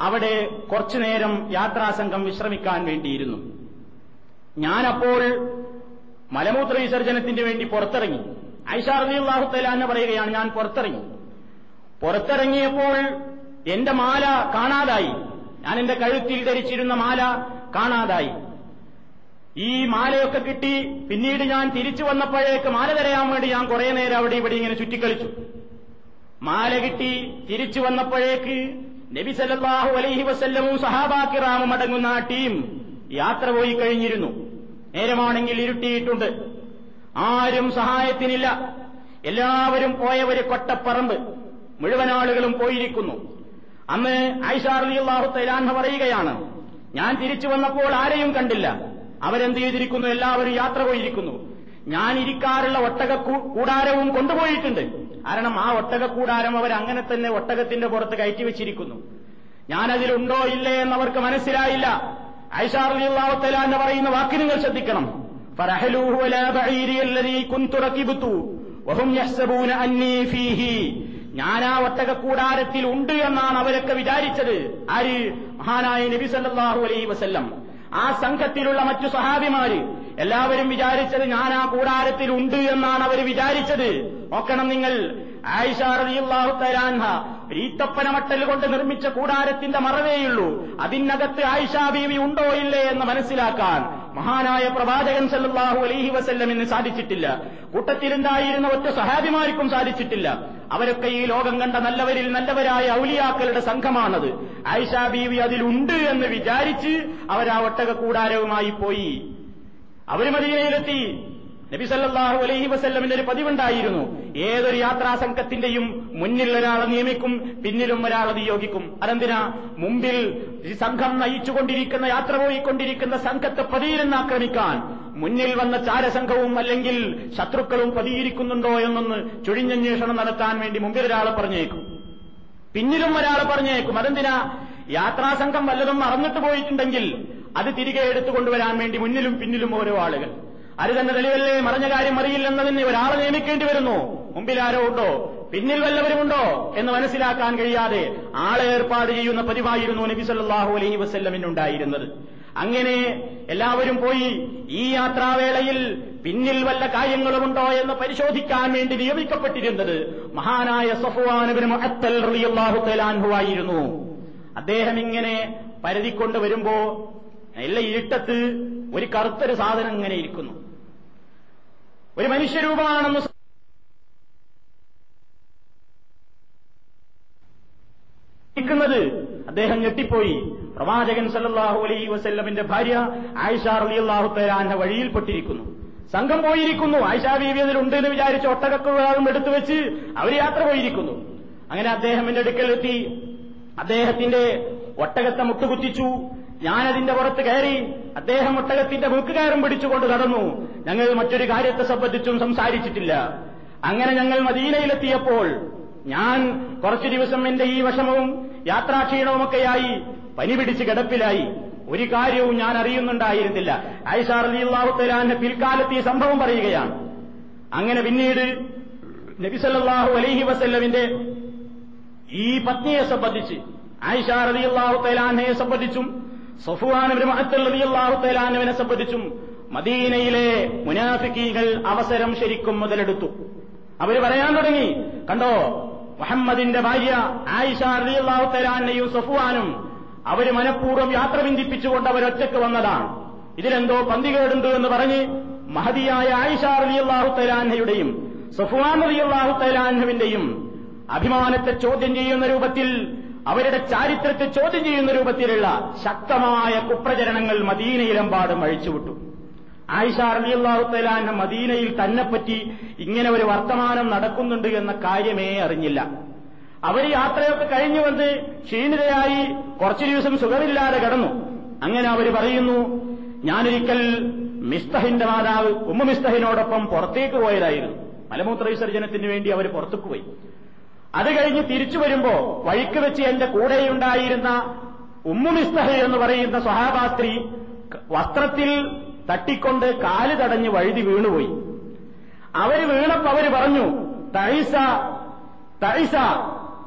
അവിടെ കുറച്ചുനേരം യാത്രാസംഘം വിശ്രമിക്കാൻ വേണ്ടിയിരുന്നു. ഞാനപ്പോൾ മലമൂത്ര വിസർജനത്തിന് വേണ്ടി പുറത്തിറങ്ങി. ഐഷാ റളിയല്ലാഹു തആല എന്ന് പറയുകയാണ് ഞാൻ പുറത്തിറങ്ങി. പുറത്തിറങ്ങിയപ്പോൾ എന്റെ മാല കാണാതായി. ഞാൻ എന്റെ കഴുത്തിൽ ധരിച്ചിരുന്ന മാല കാണാതായി. ഈ മാലയൊക്കെ കിട്ടി പിന്നീട് ഞാൻ തിരിച്ചു വന്നപ്പോഴേക്ക് മാല തരയാൻ വേണ്ടി ഞാൻ കുറെ നേരം അവിടെ ഇവിടെ ഇങ്ങനെ ചുറ്റിക്കളിച്ചു. മാല കിട്ടി തിരിച്ചു വന്നപ്പോഴേക്ക് നബി സല്ലാഹു അലൈഹി വസല്ലമും സഹാബാക്കിറാമും അടങ്ങുന്ന ആ ടീം യാത്ര പോയി കഴിഞ്ഞിരുന്നു. നേരമാണെങ്കിൽ ഇരുട്ടിയിട്ടുണ്ട്. ആരും സഹായത്തിനില്ല. എല്ലാവരും പോയവര് കൊട്ടപ്പറമ്പ് മുഴുവൻ ആളുകളും പോയിരിക്കുന്നു. അന്ന് ഐഷാർ അലിയാഹു തൈലാൻഹ പറയുകയാണ് ഞാൻ തിരിച്ചു വന്നപ്പോൾ ആരെയും കണ്ടില്ല. അവരെന്ത് ചെയ്തിരിക്കുന്നു എല്ലാവരും യാത്ര പോയിരിക്കുന്നു ഞാൻ ഇരിക്കാറുള്ള ഒട്ടക കൂടാരവും കൊണ്ടുപോയിട്ടുണ്ട് കാരണം ആ ഒട്ടക കൂടാരം അവർ അങ്ങനെ തന്നെ ഒട്ടകത്തിന്റെ പുറത്ത് കയറ്റി വെച്ചിരിക്കുന്നു ഞാനതിലുണ്ടോ ഇല്ലേ എന്നവർക്ക് മനസ്സിലായില്ല ഐഷാർ അലിയാഹു തൈലാൻഹ പറയുന്ന വാക്ക് നിങ്ങൾ ശ്രദ്ധിക്കണം فرحلوه ولا بعيري الذي كنت ركبت وهم يحسبون أني فيه ഞാൻ ആ ഒട്ടക കൂടാരത്തിൽ ഉണ്ട് എന്നാണ് അവരൊക്കെ വിചാരിച്ചത് ആര് മഹാനായ നബി സല്ലല്ലാഹു അലൈഹി വസല്ലം ആ സംഘത്തിലുള്ള മറ്റു സഹാബിമാര് എല്ലാവരും വിചാരിച്ചത് ഞാൻ ആ കൂടാരത്തിലുണ്ട് എന്നാണ് അവർ വിചാരിച്ചത്. നോക്കണം നിങ്ങൾ. ആയിഷ തരാൻഹ ഈത്തപ്പനമട്ടൽ കൊണ്ട് നിർമ്മിച്ച കൂടാരത്തിന്റെ മറവേയുള്ളൂ. അതിനകത്ത് ആയിഷാ ബീവി ഉണ്ടോ ഇല്ലേ എന്ന് മനസ്സിലാക്കാൻ മഹാനായ പ്രവാചകൻ സല്ലല്ലാഹു അലൈഹി വസല്ലമിന് സാധിച്ചിട്ടില്ല. കൂട്ടത്തിലുണ്ടായിരുന്ന ഒറ്റ സഹാബിമാർക്കും സാധിച്ചിട്ടില്ല. അവരൊക്കെ ഈ ലോകം കണ്ട നല്ലവരിൽ നല്ലവരായ ഔലിയാക്കളുടെ സംഘമാണത്. ആയിഷാ ബീവി അതിലുണ്ട് എന്ന് വിചാരിച്ച് അവരാ ഒട്ടക കൂടാരവുമായി പോയി. അവർ മദീനയിലെത്തി. നബി സല്ലാഹു അലൈഹി വസല്ലമിന്റെ ഒരു പതിവുണ്ടായിരുന്നു. ഏതൊരു യാത്രാ സംഘത്തിന്റെയും മുന്നിൽ ഒരാളെ നിയമിക്കും പിന്നിലും ഒരാളെ നിയോഗിക്കും. അതെന്തിനാ? മുമ്പിൽ ഈ സംഘം നയിച്ചുകൊണ്ടിരിക്കുന്ന യാത്ര പോയിക്കൊണ്ടിരിക്കുന്ന സംഘത്തെ പതിയിരുന്ന് ആക്രമിക്കാൻ. മുന്നിൽ വന്ന ചാരസംഘവും അല്ലെങ്കിൽ ശത്രുക്കളും പതിയിരിക്കുന്നുണ്ടോ എന്നൊന്ന് ചുഴിഞ്ഞന്വേഷണം നടത്താൻ വേണ്ടി മുമ്പിൽ ഒരാളെ പറഞ്ഞേക്കും. പിന്നിലും ഒരാളെ പറഞ്ഞേക്കും. അതെന്തിനാ? യാത്രാസംഘം വല്ലതും മറന്നിട്ട് പോയിട്ടുണ്ടെങ്കിൽ അത് തിരികെ എടുത്തുകൊണ്ടുവരാൻ വേണ്ടി മുന്നിലും പിന്നിലും ഓരോ ആളുകൾ. അത് തന്നെ തെളിവല്ലേ മറഞ്ഞ കാര്യം അറിയില്ലെന്നതിന് ഒരാളെ നിയമിക്കേണ്ടി വരുന്നു. മുമ്പിൽ ആരോ ഉണ്ടോ? പിന്നിൽ വല്ലവരുമുണ്ടോ എന്ന് മനസ്സിലാക്കാൻ കഴിയാതെ ആളെ ഏർപ്പാട് ചെയ്യുന്ന പതിവായിരുന്നു നബി സല്ലല്ലാഹു അലൈഹി വസ്ല്ലമിനുണ്ടായിരുന്നത് അങ്ങനെ എല്ലാവരും പോയി ഈ യാത്രാവേളയിൽ പിന്നിൽ വല്ല കാര്യങ്ങളുമുണ്ടോ എന്ന് പരിശോധിക്കാൻ വേണ്ടി നിയമിക്കപ്പെട്ടിരുന്നത് മഹാനായ സഫുവാനുബിന് അത്തൽ തലാൻഹുവായിരുന്നു അദ്ദേഹം ഇങ്ങനെ പരതിക്കൊണ്ട് വരുമ്പോ എല്ലാ ഇരുട്ടത്ത് ഒരു കറുത്തൊരു സാധനം ഇങ്ങനെ ഇരിക്കുന്നു. ഒരു മനുഷ്യരൂപമാണെന്ന് ിക്കുന്നത് അദ്ദേഹം ഞെട്ടിപ്പോയി. പ്രവാചകൻ സല്ലാഹു അലൈഹി വസല്ലമിന്റെ ഭാര്യ ആയിഷ റളിയല്ലാഹു തആല വഴിയിൽപ്പെട്ടിരിക്കുന്നു സംഘം പോയിരിക്കുന്നു. ആയിഷ ബീവി അതിലുണ്ട് എന്ന് വിചാരിച്ച് ഒട്ടകക്കുകളും എടുത്തു വെച്ച് അവർ യാത്ര പോയിരിക്കുന്നു. അങ്ങനെ അദ്ദേഹം എന്റെ അടുക്കലെത്തി അദ്ദേഹത്തിന്റെ ഒട്ടകത്തെ മുട്ടുകുത്തിച്ചു. ഞാനതിന്റെ പുറത്ത് കയറി അദ്ദേഹം ഒട്ടകത്തിന്റെ മൂക്കുകയറും പിടിച്ചുകൊണ്ട് നടന്നു. ഞങ്ങൾ മറ്റൊരു കാര്യത്തെ സംബന്ധിച്ചും സംസാരിച്ചിട്ടില്ല. അങ്ങനെ ഞങ്ങൾ മദീനയിലെത്തിയപ്പോൾ ഞാൻ കുറച്ചു ദിവസം എന്റെ ഈ വശമവും യാത്രാക്ഷീണവുമൊക്കെയായി പനി പിടിച്ച് കിടപ്പിലായി. ഒരു കാര്യവും ഞാൻ അറിയുന്നുണ്ടായിരുന്നില്ല. ഐഷാർ അലിയുള്ളാഹുത്തലാന്റെ പിൽക്കാലത്ത് ഈ സംഭവം പറയുകയാണ്. അങ്ങനെ പിന്നീട് നബിസല്ലാഹു അലൈഹി വസല്ലമിന്റെ ഈ പത്നിയെ സംബന്ധിച്ച് ആയിഷ റളിയല്ലാഹു തആലാനെ സംബന്ധിച്ചും തആലാനെ സംബന്ധിച്ചും മദീനയിലെ മുനാഫിക്കീകൾ അവസരം ശരിക്കും മുതലെടുത്തു. അവർ പറയാൻ തുടങ്ങി കണ്ടോ മുഹമ്മദിന്റെ ഭാര്യ ആയിഷ റളിയല്ലാഹു തആലാനെയും സഫുവാനും അവർ മനഃപൂർവം യാത്ര ബന്ധിപ്പിച്ചുകൊണ്ട് അവരൊറ്റക്ക് വന്നതാണ്. ഇതിലെന്തോ പന്തികേടുണ്ട് എന്ന് പറഞ്ഞ് മഹതിയായ ആയിഷ റളിയല്ലാഹു തആലാനയുടെയും സഫുവാൻ തആലാനുവിന്റെയും അഭിമാനത്തെ ചോദ്യം ചെയ്യുന്ന രൂപത്തിൽ അവരുടെ ചാരിത്രത്തെ ചോദ്യം ചെയ്യുന്ന രൂപത്തിലുള്ള ശക്തമായ കുപ്രചരണങ്ങൾ മദീനയിലെമ്പാടും അഴിച്ചുവിട്ടു. ആയിഷ അറിയാഹുത്തലാൻ മദീനയിൽ തന്നെപ്പറ്റി ഇങ്ങനെ ഒരു വർത്തമാനം നടക്കുന്നുണ്ട് എന്ന കാര്യമേ അറിഞ്ഞില്ല. അവർ യാത്രയൊക്കെ കഴിഞ്ഞു വന്ന് ക്ഷീണിതയായി കുറച്ചു ദിവസം സുഖമില്ലാതെ കിടന്നു. അങ്ങനെ അവർ പറയുന്നു ഞാനൊരിക്കൽ മിസ്തഹിന്റെ മാതാവ് ഉമ്മ മിസ്തഹിനോടൊപ്പം പുറത്തേക്ക് പോയതായിരുന്നു. മലമൂത്ര വിസർജനത്തിന് വേണ്ടി അവർ പുറത്തേക്ക് പോയി അത് കഴിഞ്ഞ് തിരിച്ചു വരുമ്പോ വഴിക്ക് വെച്ച് എന്റെ കൂടെയുണ്ടായിരുന്ന ഉമ്മു മിസ്തഹ് എന്ന് പറയുന്ന സ്വഹാബാസ്ത്രീ വസ്ത്രത്തിൽ തട്ടിക്കൊണ്ട് കാൽ തടഞ്ഞ് വഴുതി വീണുപോയി. അവർ വീണപ്പോ അവർ പറഞ്ഞു തൈസ തൈസ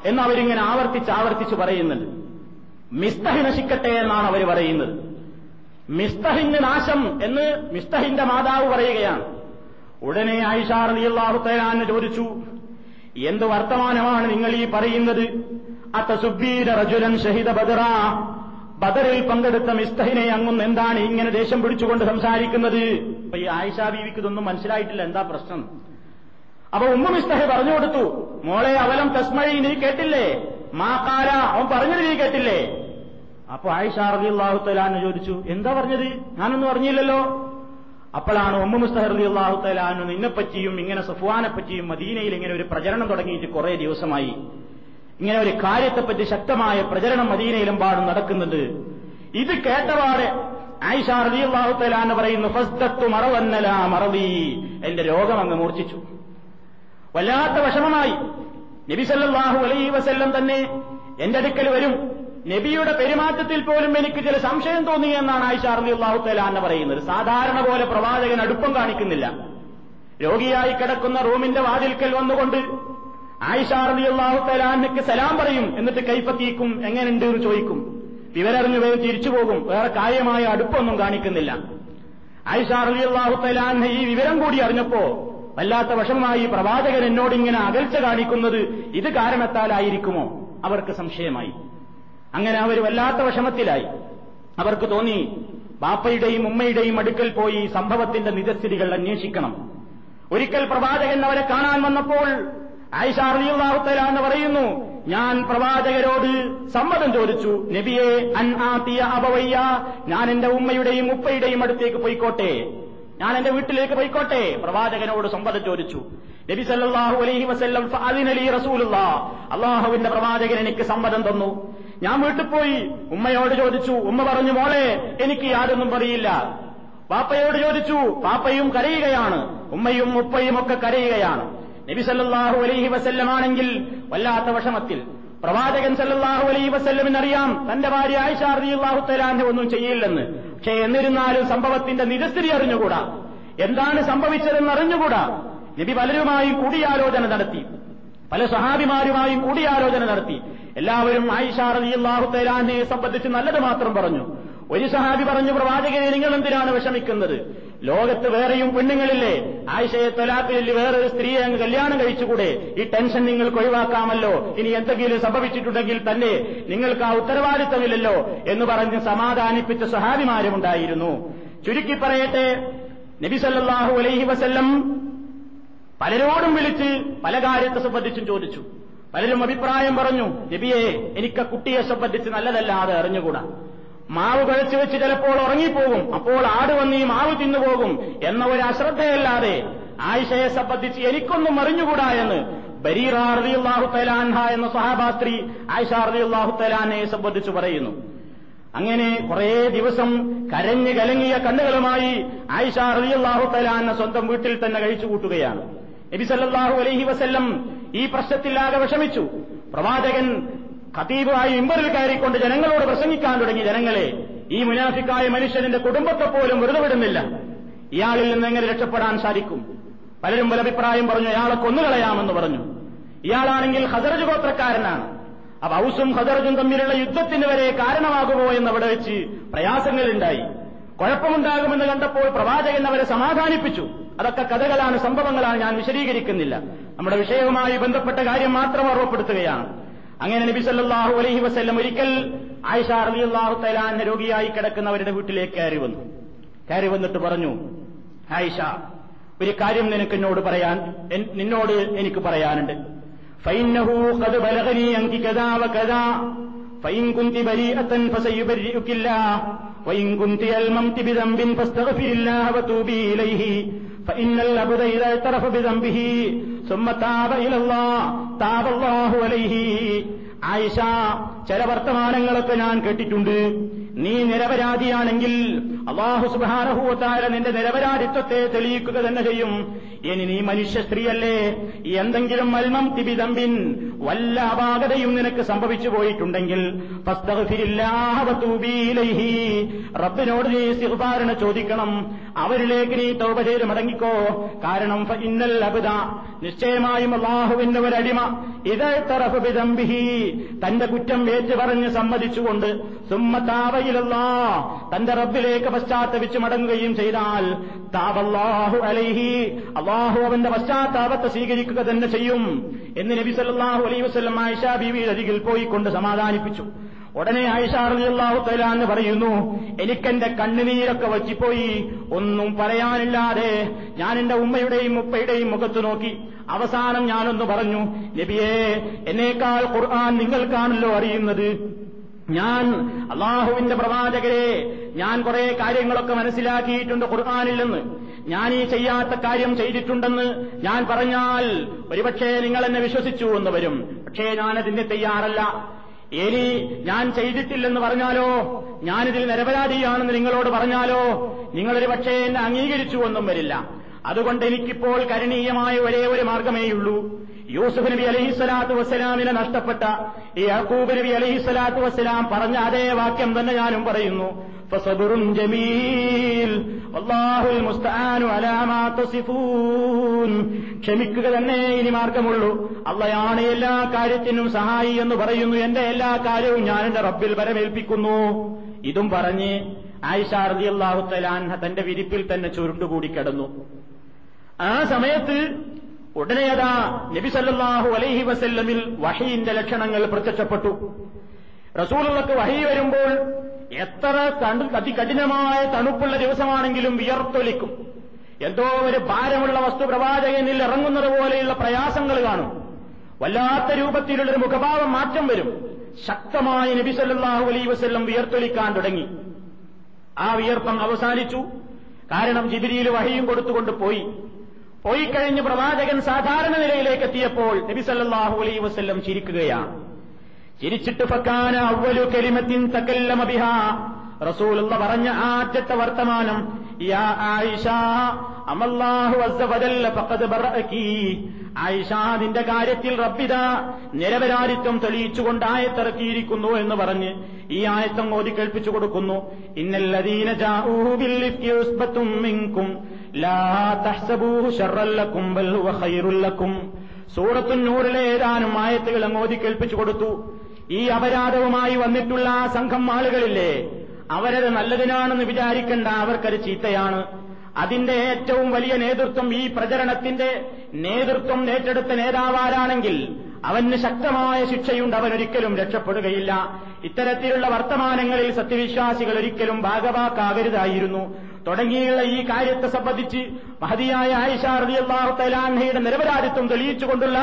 എന്ന് അവരിങ്ങനെ ആവർത്തിച്ച് ആവർത്തിച്ച് പറയുന്നുണ്ട്. മിസ്തഹി നശിക്കട്ടെ എന്നാണ് അവർ പറയുന്നത്. മിസ്തഹിന് നാശം എന്ന് മിസ്തഹിന്റെ മാതാവ് പറയുകയാണ്. ഉടനെ ആയിഷാർ അള്ളാഹുത്തലാന്ന് ചോദിച്ചു എന്ത് വർത്തമാനമാണ് നിങ്ങൾ ഈ പറയുന്നത്? അത്തസുബീര റജുലൻ ഷഹിദ ബദറ. ബദറിൽ പങ്കെടുത്ത മിസ്തഹിനെ അങ്ങും എന്താണ് ഇങ്ങനെ ദേഷ്യം പിടിച്ചുകൊണ്ട് സംസാരിക്കുന്നത്? അപ്പൊ ഈ ആയിഷാ ബീവിക്ക് ഇതൊന്നും മനസ്സിലായിട്ടില്ല. എന്താ പ്രശ്നം? അപ്പൊ ഉമ്മ മിസ്തഹ പറഞ്ഞു കൊടുത്തു. മോളെ അവലം തസ്മഴി നീ കേട്ടില്ലേ? മാ കാല അവൻ പറഞ്ഞത് നീ കേട്ടില്ലേ? അപ്പൊ ആയിഷ അള്ളാഹുത്തലാന്ന് ചോദിച്ചു എന്താ പറഞ്ഞത്? ഞാനൊന്നും അറിഞ്ഞില്ലല്ലോ. അപ്പോഴാണ് ഒമ്മ മുസ്തഹർ അലി അള്ളാഹുത്തലാനു നിന്നെപ്പറ്റിയും ഇങ്ങനെ സഫ്വാനെപ്പറ്റിയും മദീനയിൽ ഇങ്ങനെ ഒരു പ്രചരണം തുടങ്ങിയിട്ട് കുറെ ദിവസമായി. ഇങ്ങനെ ഒരു കാര്യത്തെപ്പറ്റി ശക്തമായ പ്രചരണം മദീനയിലെമ്പാടും നടക്കുന്നുണ്ട്. ഇത് കേട്ടപാടെ ആയിഷ റലി അള്ളാഹുത്തലാന്ന് പറയുന്നു ഫസ്തത്തു മറവന്നല മറവി. എന്റെ രോഗം അങ്ങ് മൂർച്ഛിച്ചു. വല്ലാത്ത വിഷമമായി. നബിസല്ലാഹു അലൈ വസല്ലം തന്നെ എന്റെ അടുക്കൽ വരും. നബിയുടെ പെരുമാറ്റത്തിൽ പോലും എനിക്ക് ചില സംശയം തോന്നി എന്നാണ് ആയിഷ അറബി അള്ളാഹു തലാന്ന് പറയുന്നത്. സാധാരണ പോലെ പ്രവാചകൻ അടുപ്പം കാണിക്കുന്നില്ല. രോഗിയായി കിടക്കുന്ന റൂമിന്റെ വാതിൽക്കൽ വന്നുകൊണ്ട് ആയിഷ അറബി അള്ളാഹു തലാന്നക്ക് സലാം പറയും. എന്നിട്ട് കൈപ്പത്തിക്കും എങ്ങനെയുണ്ട് എന്ന് ചോദിക്കും. വിവരറിഞ്ഞു വേഗം തിരിച്ചു പോകും. വേറെ കാര്യമായ അടുപ്പൊന്നും കാണിക്കുന്നില്ല. ആയിഷ അറബി അള്ളാഹു ഈ വിവരം കൂടി അറിഞ്ഞപ്പോ വല്ലാത്ത വശമായി പ്രവാചകൻ എന്നോട് ഇങ്ങനെ അകൽച്ച കാണിക്കുന്നത് ഇത് കാരണത്താലായിരിക്കുമോ അവർക്ക് സംശയമായി. അങ്ങനെ അവർ വല്ലാത്ത വിഷമത്തിലായി. അവർക്ക് തോന്നി ബാപ്പയുടെയും ഉമ്മയുടെയും അടുക്കൽ പോയി സംഭവത്തിന്റെ നിജസ്ഥിതികൾ അന്വേഷിക്കണം. ഒരിക്കൽ പ്രവാചകൻ അവരെ കാണാൻ വന്നപ്പോൾ ആയിഷ അറിയുള്ളാഹുത്തലാന്ന് പറയുന്നു ഞാൻ പ്രവാചകരോട് സമ്മതം ചോദിച്ചു. നബിയെ അൻ ആത്തിയ അബവയ്യ ഞാൻ എന്റെ ഉമ്മയുടെയും ഉപ്പയുടെയും അടുത്തേക്ക് പോയിക്കോട്ടെ. ഞാൻ എന്റെ വീട്ടിലേക്ക് പോയിക്കോട്ടെ. പ്രവാചകനോട് സമ്മതം ചോദിച്ചു. നബി സല്ലാഹു അലൈഹി വസല്ലം അലി റസൂലുള്ള. അള്ളാഹുവിന്റെ പ്രവാചകൻ എനിക്ക് സമ്മതം തന്നു. ഞാൻ വീട്ടിൽ പോയി. ഉമ്മയോട് ചോദിച്ചു ഉമ്മ പറഞ്ഞു മോളെ എനിക്ക് യാതൊന്നും പറയില്ല പാപ്പയോട് ചോദിച്ചു പാപ്പയും കരയുകയാണ്. ഉമ്മയും ഉപ്പയും ഒക്കെ കരയുകയാണ്. നബി സല്ലാഹു അലൈഹി വസല്ലമാണെങ്കിൽ വല്ലാത്ത വിഷമത്തിൽ. പ്രവാചകൻ സല്ലല്ലാഹു അലൈഹി വസല്ലമിനറിയാം തന്റെ ഭാര്യ ആയിഷ തആല ഒന്നും ചെയ്യില്ലെന്ന്. പക്ഷേ എന്നിരുന്നാലും സംഭവത്തിന്റെ നിരസ്ഥിതി അറിഞ്ഞുകൂടാ? എന്താണ് സംഭവിച്ചതെന്ന് അറിഞ്ഞുകൂടാ? നബി പലരുമായി കൂടിയാലോചന നടത്തി. പല സഹാബിമാരുമായും കൂടിയാലോചന നടത്തി. എല്ലാവരും ആയിഷാറിയാഹുത്തേലാനെ സംബന്ധിച്ച് നല്ലത് മാത്രം പറഞ്ഞു. ഒരു സഹാബി പറഞ്ഞു പ്രവാചകനെ നിങ്ങൾ എന്തിനാണ് വിഷമിക്കുന്നത്? ലോകത്ത് വേറെയും പെണ്ണുങ്ങളില്ലേ? ആയിഷയെ തൊലാപ്പിലിൽ വേറൊരു സ്ത്രീയെ അങ്ങ് കല്യാണം കഴിച്ചുകൂടെ? ഈ ടെൻഷൻ നിങ്ങൾക്ക് ഒഴിവാക്കാമല്ലോ. ഇനി എന്തെങ്കിലും സംഭവിച്ചിട്ടുണ്ടെങ്കിൽ തന്നെ നിങ്ങൾക്ക് ആ ഉത്തരവാദിത്തമില്ലല്ലോ എന്ന് പറഞ്ഞ് സമാധാനിപ്പിച്ച സഹാബിമാരുമുണ്ടായിരുന്നു. ചുരുക്കി പറയട്ടെ നബിസല്ലാഹു അലൈഹി വസല്ലം പലരോടും വിളിച്ച് പല കാര്യത്തെ സംബന്ധിച്ചും ചോദിച്ചു. പലരും അഭിപ്രായം പറഞ്ഞു നബിയെ എനിക്ക് കുട്ടിയെ സംബന്ധിച്ച് നല്ലതല്ലാതെ അറിഞ്ഞുകൂടാ. മാവ് കഴിച്ചു വെച്ച് ചിലപ്പോൾ ഉറങ്ങിപ്പോകും അപ്പോൾ ആട് വന്ന് ഈ മാവ് തിന്നുപോകും എന്ന ഒരു അശ്രദ്ധയല്ലാതെ ആയിഷയെ സംബന്ധിച്ച് എനിക്കൊന്നും അറിഞ്ഞുകൂടാ എന്ന് ബരീറാഹു തലാൻഹ എന്ന സഹാബാസ്ത്രി ആയിഷ തലാനെ സംബന്ധിച്ച് പറയുന്നു. അങ്ങനെ കുറേ ദിവസം കരഞ്ഞു കലങ്ങിയ കണ്ണുകളുമായി ആയിഷ തലാന സ്വന്തം വീട്ടിൽ തന്നെ കഴിച്ചു കൂട്ടുകയാണ് നബി സല്ലല്ലാഹു അലൈഹി വസല്ലം ഈ പ്രശ്നത്തിലാകെ വിഷമിച്ചു. പ്രവാചകൻ ഖതീബായി ഇമ്പറിൽ കയറിക്കൊണ്ട് ജനങ്ങളോട് പ്രസംഗിക്കാൻ തുടങ്ങി. ജനങ്ങളെ ഈ മുനാഫിക്കായ മനുഷ്യന്റെ കുടുംബത്തെ പോലും വെറുതെ വിടുന്നില്ല. ഇയാളിൽ നിന്ന് എങ്ങനെ രക്ഷപ്പെടാൻ സാധിക്കും? പലരും പല അഭിപ്രായം പറഞ്ഞു അയാളെ കൊന്നുകളയാമെന്ന് പറഞ്ഞു. ഇയാളാണെങ്കിൽ ഹസറജ് ഗോത്രക്കാരനാണ്. അപ്പൊ ഔസും ഹസറജും തമ്മിലുള്ള യുദ്ധത്തിന് വരെ കാരണമാകുമോ എന്നവിടെ വെച്ച് പ്രയാസങ്ങളുണ്ടായി. കുഴപ്പമുണ്ടാകുമെന്ന് കണ്ടപ്പോൾ പ്രവാചകൻ അവരെ സമാധാനിപ്പിച്ചു. അതൊക്കെ കഥകളാണ് സംഭവങ്ങളാണ് ഞാൻ വിശദീകരിക്കുന്നില്ല. നമ്മുടെ വിഷയവുമായി ബന്ധപ്പെട്ട കാര്യം മാത്രം ഓർമ്മപ്പെടുത്തുകയാണ്. അങ്ങനെ നബി സല്ലാഹു അലൈഹി വസ്ല്ലം ഒരിക്കൽ ആയിഷ റളിയല്ലാഹു തലാൻ രോഗിയായി കിടക്കുന്നവരുടെ വീട്ടിലേക്ക് കയറി വന്നു. കയറി വന്നിട്ട് പറഞ്ഞു ആയിഷ ഒരു കാര്യം നിനക്ക് എന്നോട് പറയാൻ നിന്നോട് എനിക്ക് പറയാനുണ്ട്. ഫൈന്നഹു ഖദ് ബലഗനി അൻകി കദാ വകദാ فإن كنت بريئة فسيبرئك الله وإن كنت ألممت بذنب فاستغفر الله وتوبي إليه فإن العبد إذا اعترف بذنبه ثم تاب إلى الله تاب الله عليه ആയിഷ ചില വർത്തമാനങ്ങളൊക്കെ ഞാൻ കേട്ടിട്ടുണ്ട് നീ നിരപരാധിയാണെങ്കിൽ അള്ളാഹു സുബാനഹൂത്താര നിന്റെ നിരപരാധിത്വത്തെ തെളിയിക്കുക തന്നെ ചെയ്യും. ഇനി നീ മനുഷ്യ സ്ത്രീയല്ലേ? എന്തെങ്കിലും മൽമം തിബിതമ്പിൻ വല്ല അപാകതയും നിനക്ക് സംഭവിച്ചു പോയിട്ടുണ്ടെങ്കിൽ. റബ്ബിനോട് നീ സിഹ്ബാരണ ചോദിക്കണം. അവരിലേക്ക് നീ തൗബ ചെയ്ത് മടങ്ങിക്കോ. കാരണം ഇന്നൽ അബുദ. നിശ്ചയമായും അള്ളാഹുവിന്റെ ഒരടിമ. ഇതഴത്തറഫ് ബിദംബിഹി തന്റെ കുറ്റം ഏറ്റുപറഞ്ഞ് സമ്മതിച്ചുകൊണ്ട്. സുമ്മത്താവയിലല്ലാ തന്റെ റബ്ബിലേക്ക് പശ്ചാത്തപിച്ച് മടങ്ങുകയും ചെയ്താൽ താവല്ലാഹു അലൈഹി അള്ളാഹു അവന്റെ പശ്ചാത്താപത്തെ സ്വീകരിക്കുക തന്നെ ചെയ്യും എന്ന് നബി സല്ലാഹു അലൈഹി വസ്ലം ആയിഷ ബീവിയുടെ അരികിൽ പോയിക്കൊണ്ട് സമാധാനിപ്പിച്ചു. ഉടനെ ആയിഷ റളിയല്ലാഹു തആല എന്ന് പറയുന്നു എനിക്കെന്റെ കണ്ണുനീരൊക്കെ വച്ചിപ്പോയി ഒന്നും പറയാനില്ലാതെ ഞാൻ എന്റെ ഉമ്മയുടെയും ഉപ്പയുടെയും മുഖത്ത് നോക്കി. അവസാനം ഞാനൊന്ന് പറഞ്ഞു നബിയേ എന്നേക്കാൾ ഖുർആൻ നിങ്ങൾക്കാണല്ലോ അറിയുന്നത്. ഞാൻ അള്ളാഹുവിന്റെ പ്രവാചകരെ ഞാൻ കുറെ കാര്യങ്ങളൊക്കെ മനസ്സിലാക്കിയിട്ടുണ്ട് ഖുർആാനിൽ നിന്ന്. ഞാൻ ഈ ചെയ്യാത്ത കാര്യം ചെയ്തിട്ടുണ്ടെന്ന് ഞാൻ പറഞ്ഞാൽ ഒരുപക്ഷേ നിങ്ങൾ എന്നെ വിശ്വസിച്ചു എന്ന് വരും. പക്ഷേ ഞാനതിന് തയ്യാറല്ല. ഇനി ഞാൻ ചെയ്തിട്ടില്ലെന്ന് പറഞ്ഞാലോ? ഞാനിതിൽ നിരപരാധിയാണെന്ന് നിങ്ങളോട് പറഞ്ഞാലോ? നിങ്ങളൊരു പക്ഷേ എന്നെ അംഗീകരിച്ചു എന്നും വരില്ല. അതുകൊണ്ട് എനിക്കിപ്പോൾ കരണീയമായ ഒരേ ഒരു മാർഗമേയുള്ളൂ. യൂസുഫ് നബി അലഹി സ്വലാത്തു വസ്സലാമിനെ നഷ്ടപ്പെട്ട ഈ യഹൂബ് നബി അലഹി സ്വലാത്തു വസ്സലാം പറഞ്ഞ അതേ വാക്യം തന്നെ ഞാനും പറയുന്നു. ജമീൽ ക്ഷമിക്കുക തന്നെ ഇനി മാർഗമുള്ളൂ. അള്ളയാണ് എല്ലാ കാര്യത്തിനും സഹായി എന്ന് പറയുന്നു. എന്റെ എല്ലാ കാര്യവും ഞാൻ എന്റെ റബ്ബിൽ വരമേൽപ്പിക്കുന്നു. ഇതും പറഞ്ഞ് ആയിഷ റളിയല്ലാഹു തലാൻഹ തന്റെ വിരിപ്പിൽ തന്നെ ചുരുണ്ടുകൂടി കിടന്നു. ആ സമയത്ത് ഉടനെ അതാ നബി സല്ലല്ലാഹു അലൈഹി വസല്ലമിൽ വഹീന്റെ ലക്ഷണങ്ങൾ പ്രത്യക്ഷപ്പെട്ടു. റസൂലുകൾക്ക് വഹി വരുമ്പോൾ എത്ര അതികഠിനമായ തണുപ്പുള്ള ദിവസമാണെങ്കിലും വിയർത്തൊലിക്കും. എന്തോ ഒരു ഭാരമുള്ള വസ്തു പ്രവാചകനിൽ ഇറങ്ങുന്നത് പോലെയുള്ള പ്രയാസങ്ങൾ കാണും. വല്ലാത്ത രൂപത്തിലുള്ളൊരു മുഖഭാവം മാറ്റം വരും. ശക്തമായ നബി സല്ലല്ലാഹു അലൈഹി വസ്ല്ലം വിയർത്തൊലിക്കാൻ തുടങ്ങി. ആ വിയർപ്പം അവസാനിച്ചു. കാരണം ജിബിരിയിൽ വഹിയും കൊടുത്തുകൊണ്ട് പോയി. പോയി കഴിഞ്ഞ് പ്രവാചകൻ സാധാരണ നിലയിലേക്ക് എത്തിയപ്പോൾ നബി സല്ലാഹു അലൈ വസ്ല്ലം ചിരിക്കുകയാണ്. ചിരിച്ചിട്ട് ഫക്കാന അവലു കരിമത്തിൻ തകല്ലമ ബിഹ. റസൂലുള്ള പറഞ്ഞ ആദ്യത്തെ വർത്തമാനം യാ ആയിഷ അമല്ലാഹു അസ്സ ഫഖദ് ബറഅകി. ആയിഷ നിന്റെ കാര്യത്തിൽ റബ്ബിത നിരപരാധിത്വം തെളിയിച്ചുകൊണ്ട് ആയത്തിറക്കിയിരിക്കുന്നു എന്ന് പറഞ്ഞ് ഈ ആയത്തം ഓതി കേൾപ്പിച്ചു കൊടുക്കുന്നു. ഇന്നല്ലദീന ബിൽ സൂറത്തുൻ നൂറിലെ ഏതാനും ആയത്തുകൾ അങ്ങോതി കേൾപ്പിച്ചു കൊടുത്തു. ഈ അപരാധവുമായി വന്നിട്ടുള്ള ആ സംഘം ആളുകളില്ലേ? അവരത് നല്ലതിനാണെന്ന് വിചാരിക്കേണ്ട അവർക്കത് ചീത്തയാണ്. അതിന്റെ ഏറ്റവും വലിയ നേതൃത്വം ഈ പ്രചരണത്തിന്റെ നേതൃത്വം ഏറ്റെടുത്ത നേതാവാരാണെങ്കിൽ അവന് ശക്തമായ ശിക്ഷയുണ്ട് അവൻ ഒരിക്കലും രക്ഷപ്പെടുകയില്ല. ഇത്തരത്തിലുള്ള വർത്തമാനങ്ങളിൽ സത്യവിശ്വാസികൾ ഒരിക്കലും ഭാഗവാക്കാകരുതായിരുന്നു. തുടങ്ങിയുള്ള ഈ കാര്യത്തെ സംബന്ധിച്ച് മഹതിയായ ആയിഷ റളിയല്ലാഹു തലാൻഹയുടെ നിരപരാധിത്വം തെളിയിച്ചുകൊണ്ടുള്ള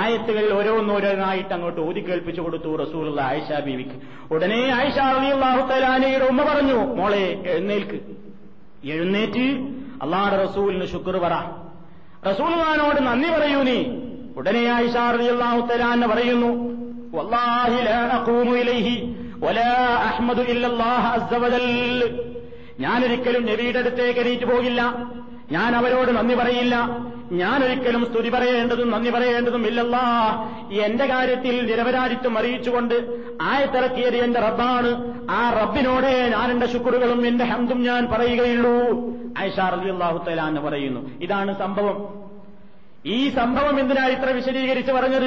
ആയത്തുകൾ ഓരോന്നോരോന്നായിട്ട് അങ്ങോട്ട് ഊതി കേൾപ്പിച്ചു കൊടുത്തു റസൂലുള്ള ആയിഷ ബീവിക്ക്. ഉടനെ ആയിഷ റളിയല്ലാഹു തലാനയുടെ ഉമ്മ പറഞ്ഞു മോളെ എഴുന്നേൽക്ക്. എഴുന്നേറ്റ് അള്ളാഹുടെ റസൂലിന് ശുക്ർ പറ. റസൂൽമാനോട് നന്ദി പറയൂ നീ. ഉടനെ ആയിഷ റളിയല്ലാഹു തലാൻ പറയുന്നു വല്ലാഹി ലാ അഖൂമു ഇലൈഹി വലാ അഹ്മദു ഇല്ലല്ലാഹ അസ്സ വജൽ. ഞാനൊരിക്കലും നബിയുടെ അടുത്തേക്ക് എണീറ്റ് പോകില്ല. ഞാൻ അവരോട് നന്ദി പറയില്ല. ഞാനൊരിക്കലും സ്തുതി പറയേണ്ടതും നന്ദി പറയേണ്ടതും ഇല്ലല്ലാ. എന്റെ കാര്യത്തിൽ നിരപരാധിത്വം അറിയിച്ചുകൊണ്ട് ആയത്തിറക്കിയത് എന്റെ റബ്ബാണ്. ആ റബ്ബിനോടെ ഞാൻ എന്റെ ശുക്രുകളും എന്റെ ഹംദും ഞാൻ പറയുകയുള്ളൂ. ഐഷാർ അലി അള്ളാഹു എന്ന് പറയുന്നു. ഇതാണ് സംഭവം. ഈ സംഭവം എന്തിനാ ഇത്ര വിശദീകരിച്ച് പറഞ്ഞത്?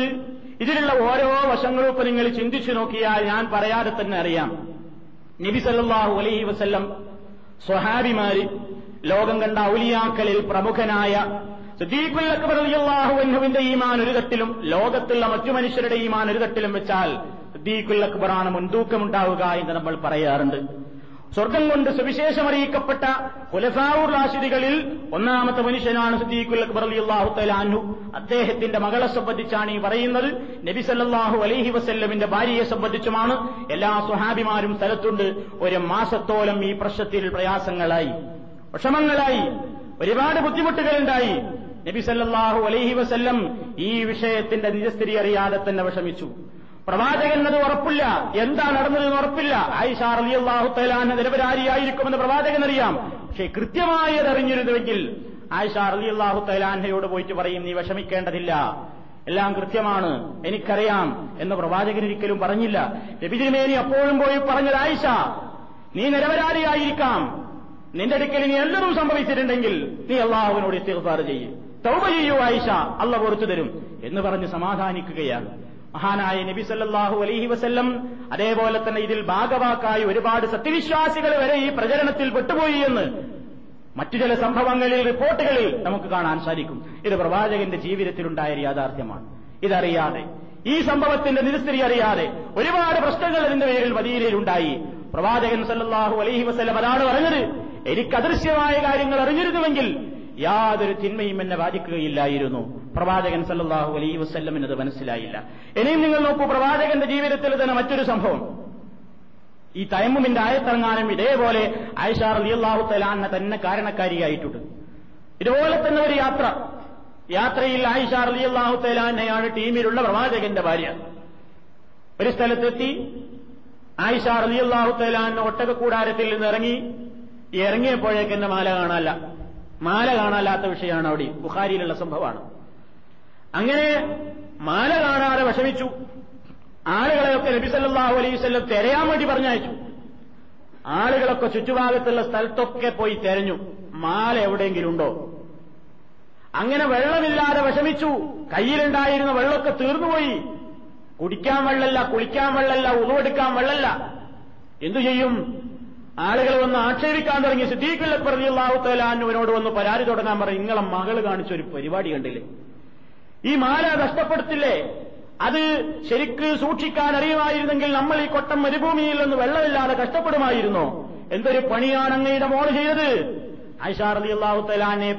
ഇതിലുള്ള ഓരോ വശങ്ങളും ഇപ്പൊ നിങ്ങൾ ചിന്തിച്ചു നോക്കിയാൽ ഞാൻ പറയാതെ തന്നെ അറിയാം. നബി സല്ലല്ലാഹു അലൈഹി വസല്ലം സ്വഹാബിമാര് ലോകം കണ്ട ഔലിയാക്കളിൽ പ്രമുഖനായ സിദ്ദീഖുൽ അക്ബർ റളിയല്ലാഹു അൻഹുവിന്റെ ഈമാൻ ഒരു തട്ടിലും ലോകത്തുള്ള മറ്റു മനുഷ്യരുടെ ഈമാൻ ഒരു തട്ടിലും വെച്ചാൽ സിദ്ദീഖുൽ അക്ബറാണ് മുൻതൂക്കമുണ്ടാവുക എന്ന് നമ്മൾ പറയാറുണ്ട്. സ്വർഗം കൊണ്ട് സുവിശേഷം അറിയിക്കപ്പെട്ട ഹുലഫാവൂർ ഒന്നാമത്തെ മനുഷ്യനാണ് സിദ്ദീഖുൽ അക്ബർ അദ്ദേഹത്തിന്റെ മകളെ സംബന്ധിച്ചാണ് ഈ പറയുന്നത്. നബി സല്ലല്ലാഹു അലൈഹി വസല്ലമിന്റെ ഭാര്യയെ സംബന്ധിച്ചുമാണ് എല്ലാ സുഹാബിമാരും സ്ഥലത്തുണ്ട്. ഒരു മാസത്തോളം ഈ പ്രശ്നത്തിൽ പ്രയാസങ്ങളായി വിഷമങ്ങളായി ഒരുപാട് ബുദ്ധിമുട്ടുകളുണ്ടായി. നബി സല്ലല്ലാഹു അലൈഹി വസല്ലം ഈ വിഷയത്തിന്റെ നിജസ്ഥിതി അറിയാതെ തന്നെ വിഷമിച്ചു. പ്രവാചകൻ അത് ഉറപ്പില്ല. എന്താ നടന്നതെന്ന് ഉറപ്പില്ല. ആയിഷ റളിയല്ലാഹു തലാന നിരപരാധിയായിരിക്കുമെന്ന് പ്രവാചകൻ അറിയാം. പക്ഷേ കൃത്യമായി അറിഞ്ഞിരുന്നുവെങ്കിൽ ആയിഷ റളിയല്ലാഹു തലാൻഹയോട് പോയിട്ട് പറയും നീ വിഷമിക്കേണ്ടതില്ല. എല്ലാം കൃത്യമാണ്. എനിക്കറിയാം. എന്ന് പ്രവാചകൻ ഒരിക്കലും പറഞ്ഞില്ല. നബിതിരുമേനി അപ്പോഴും പോയി പറഞ്ഞത് ആയിഷ നീ നിരപരാധിയായിരിക്കാം. നിന്റെ അടുക്കൽ ഇനി എല്ലതും സംഭവിച്ചിട്ടുണ്ടെങ്കിൽ നീ അള്ളാഹുവിനോട് ഇസ്തിഗ്ഫാർ ചെയ്യും. തൗബ ചെയ്യൂ ആയിഷ. അള്ള പുറത്തു തരും എന്ന് പറഞ്ഞ് സമാധാനിക്കുകയാണ്. മഹാനായ നബി സല്ലാഹു അലഹി വസ്ല്ലം അതേപോലെ തന്നെ ഇതിൽ ഭാഗവാക്കായി ഒരുപാട് സത്യവിശ്വാസികൾ വരെ ഈ പ്രചരണത്തിൽ പെട്ടുപോയി എന്ന് മറ്റു ചില സംഭവങ്ങളിൽ റിപ്പോർട്ടുകളിൽ നമുക്ക് കാണാൻ സാധിക്കും. ഇത് പ്രവാചകന്റെ ജീവിതത്തിലുണ്ടായ യാഥാർത്ഥ്യമാണ്. ഇതറിയാതെ ഈ സംഭവത്തിന്റെ നിരസ്ഥിതി അറിയാതെ ഒരുപാട് പ്രശ്നങ്ങൾ അതിന്റെ പേരിൽ മദീനയിലുണ്ടായി പ്രവാചകൻ സല്ലാഹു അലഹി വസല്ലം അതാണ് പറഞ്ഞത്. എനിക്ക് അദൃശ്യമായ കാര്യങ്ങൾ അറിഞ്ഞിരുന്നുവെങ്കിൽ യാതൊരു തിന്മയും എന്നെ ബാധിക്കുകയില്ലായിരുന്നു. പ്രവാചകൻ സല്ലാഹു അലൈഹി വസ്ല്ലമിന് അത് മനസ്സിലായില്ല. ഇനിയും നിങ്ങൾ നോക്കൂ പ്രവാചകന്റെ ജീവിതത്തിൽ തന്നെ മറ്റൊരു സംഭവം. ഈ തയമ്മുമിന്റെ ആയത്തിറങ്ങാനും ഇതേപോലെ ആയിഷ റളിയല്ലാഹു തലാന്ന തന്നെ കാരണക്കാരിയായിട്ടുണ്ട്. ഇതുപോലെ തന്നെ ഒരു യാത്ര. യാത്രയിൽ ആയിഷ റളിയല്ലാഹു തലാന്നയാണ് ടീമിലുള്ള പ്രവാചകന്റെ ഭാര്യ. ഒരു സ്ഥലത്തെത്തി ആയിഷ റളിയല്ലാഹു തലാന്ന ഒട്ടക കൂടാരത്തിൽ നിന്ന് ഇറങ്ങി ഇറങ്ങിയപ്പോഴേക്കെന്റെ മാല കാണാല്ല മാല കാണാല്ലാത്ത വിഷയമാണ് അവിടെ ബുഖാരിയിലുള്ള സംഭവമാണ്. അങ്ങനെ മാല കാണാതെ വിഷമിച്ചു. ആളുകളെയൊക്കെ നബിസല്ലാഹു വസല്ലം തിരയാൻ വേണ്ടി പറഞ്ഞയച്ചു. ആളുകളൊക്കെ ചുറ്റുഭാഗത്തുള്ള സ്ഥലത്തൊക്കെ പോയി തെരഞ്ഞു. മാല എവിടെയെങ്കിലും ഉണ്ടോ? അങ്ങനെ വെള്ളമില്ലാതെ വിഷമിച്ചു. കയ്യിലുണ്ടായിരുന്ന വെള്ളമൊക്കെ തീർന്നുപോയി. കുടിക്കാൻ വെള്ളല്ല കുളിക്കാൻ വെള്ളല്ല ഉളവെടുക്കാൻ വെള്ളല്ല എന്തു ചെയ്യും? ആളുകൾ വന്ന് ആക്ഷേപിക്കാൻ തുടങ്ങി സിദ്ധീഖുള്ള പ്രതിയുള്ളാഹു തലാനുവിനോട് വന്ന് പരാതി തുടങ്ങാൻ പറയും നിങ്ങളെ മകൾ കാണിച്ച ഒരു പരിപാടി കണ്ടില്ലേ? ഈ മാല നഷ്ടപ്പെടുത്തില്ലേ? അത് ശരിക്ക് സൂക്ഷിക്കാൻ അറിയുമായിരുന്നെങ്കിൽ നമ്മൾ ഈ കൊട്ടം മരുഭൂമിയിൽ നിന്ന് വെള്ളമില്ലാതെ കഷ്ടപ്പെടുമായിരുന്നോ? എന്തൊരു പണിയാണ് അങ്ങയുടെ മോൾ ചെയ്തത്? ആയിഷാർ അലി അള്ളാഹു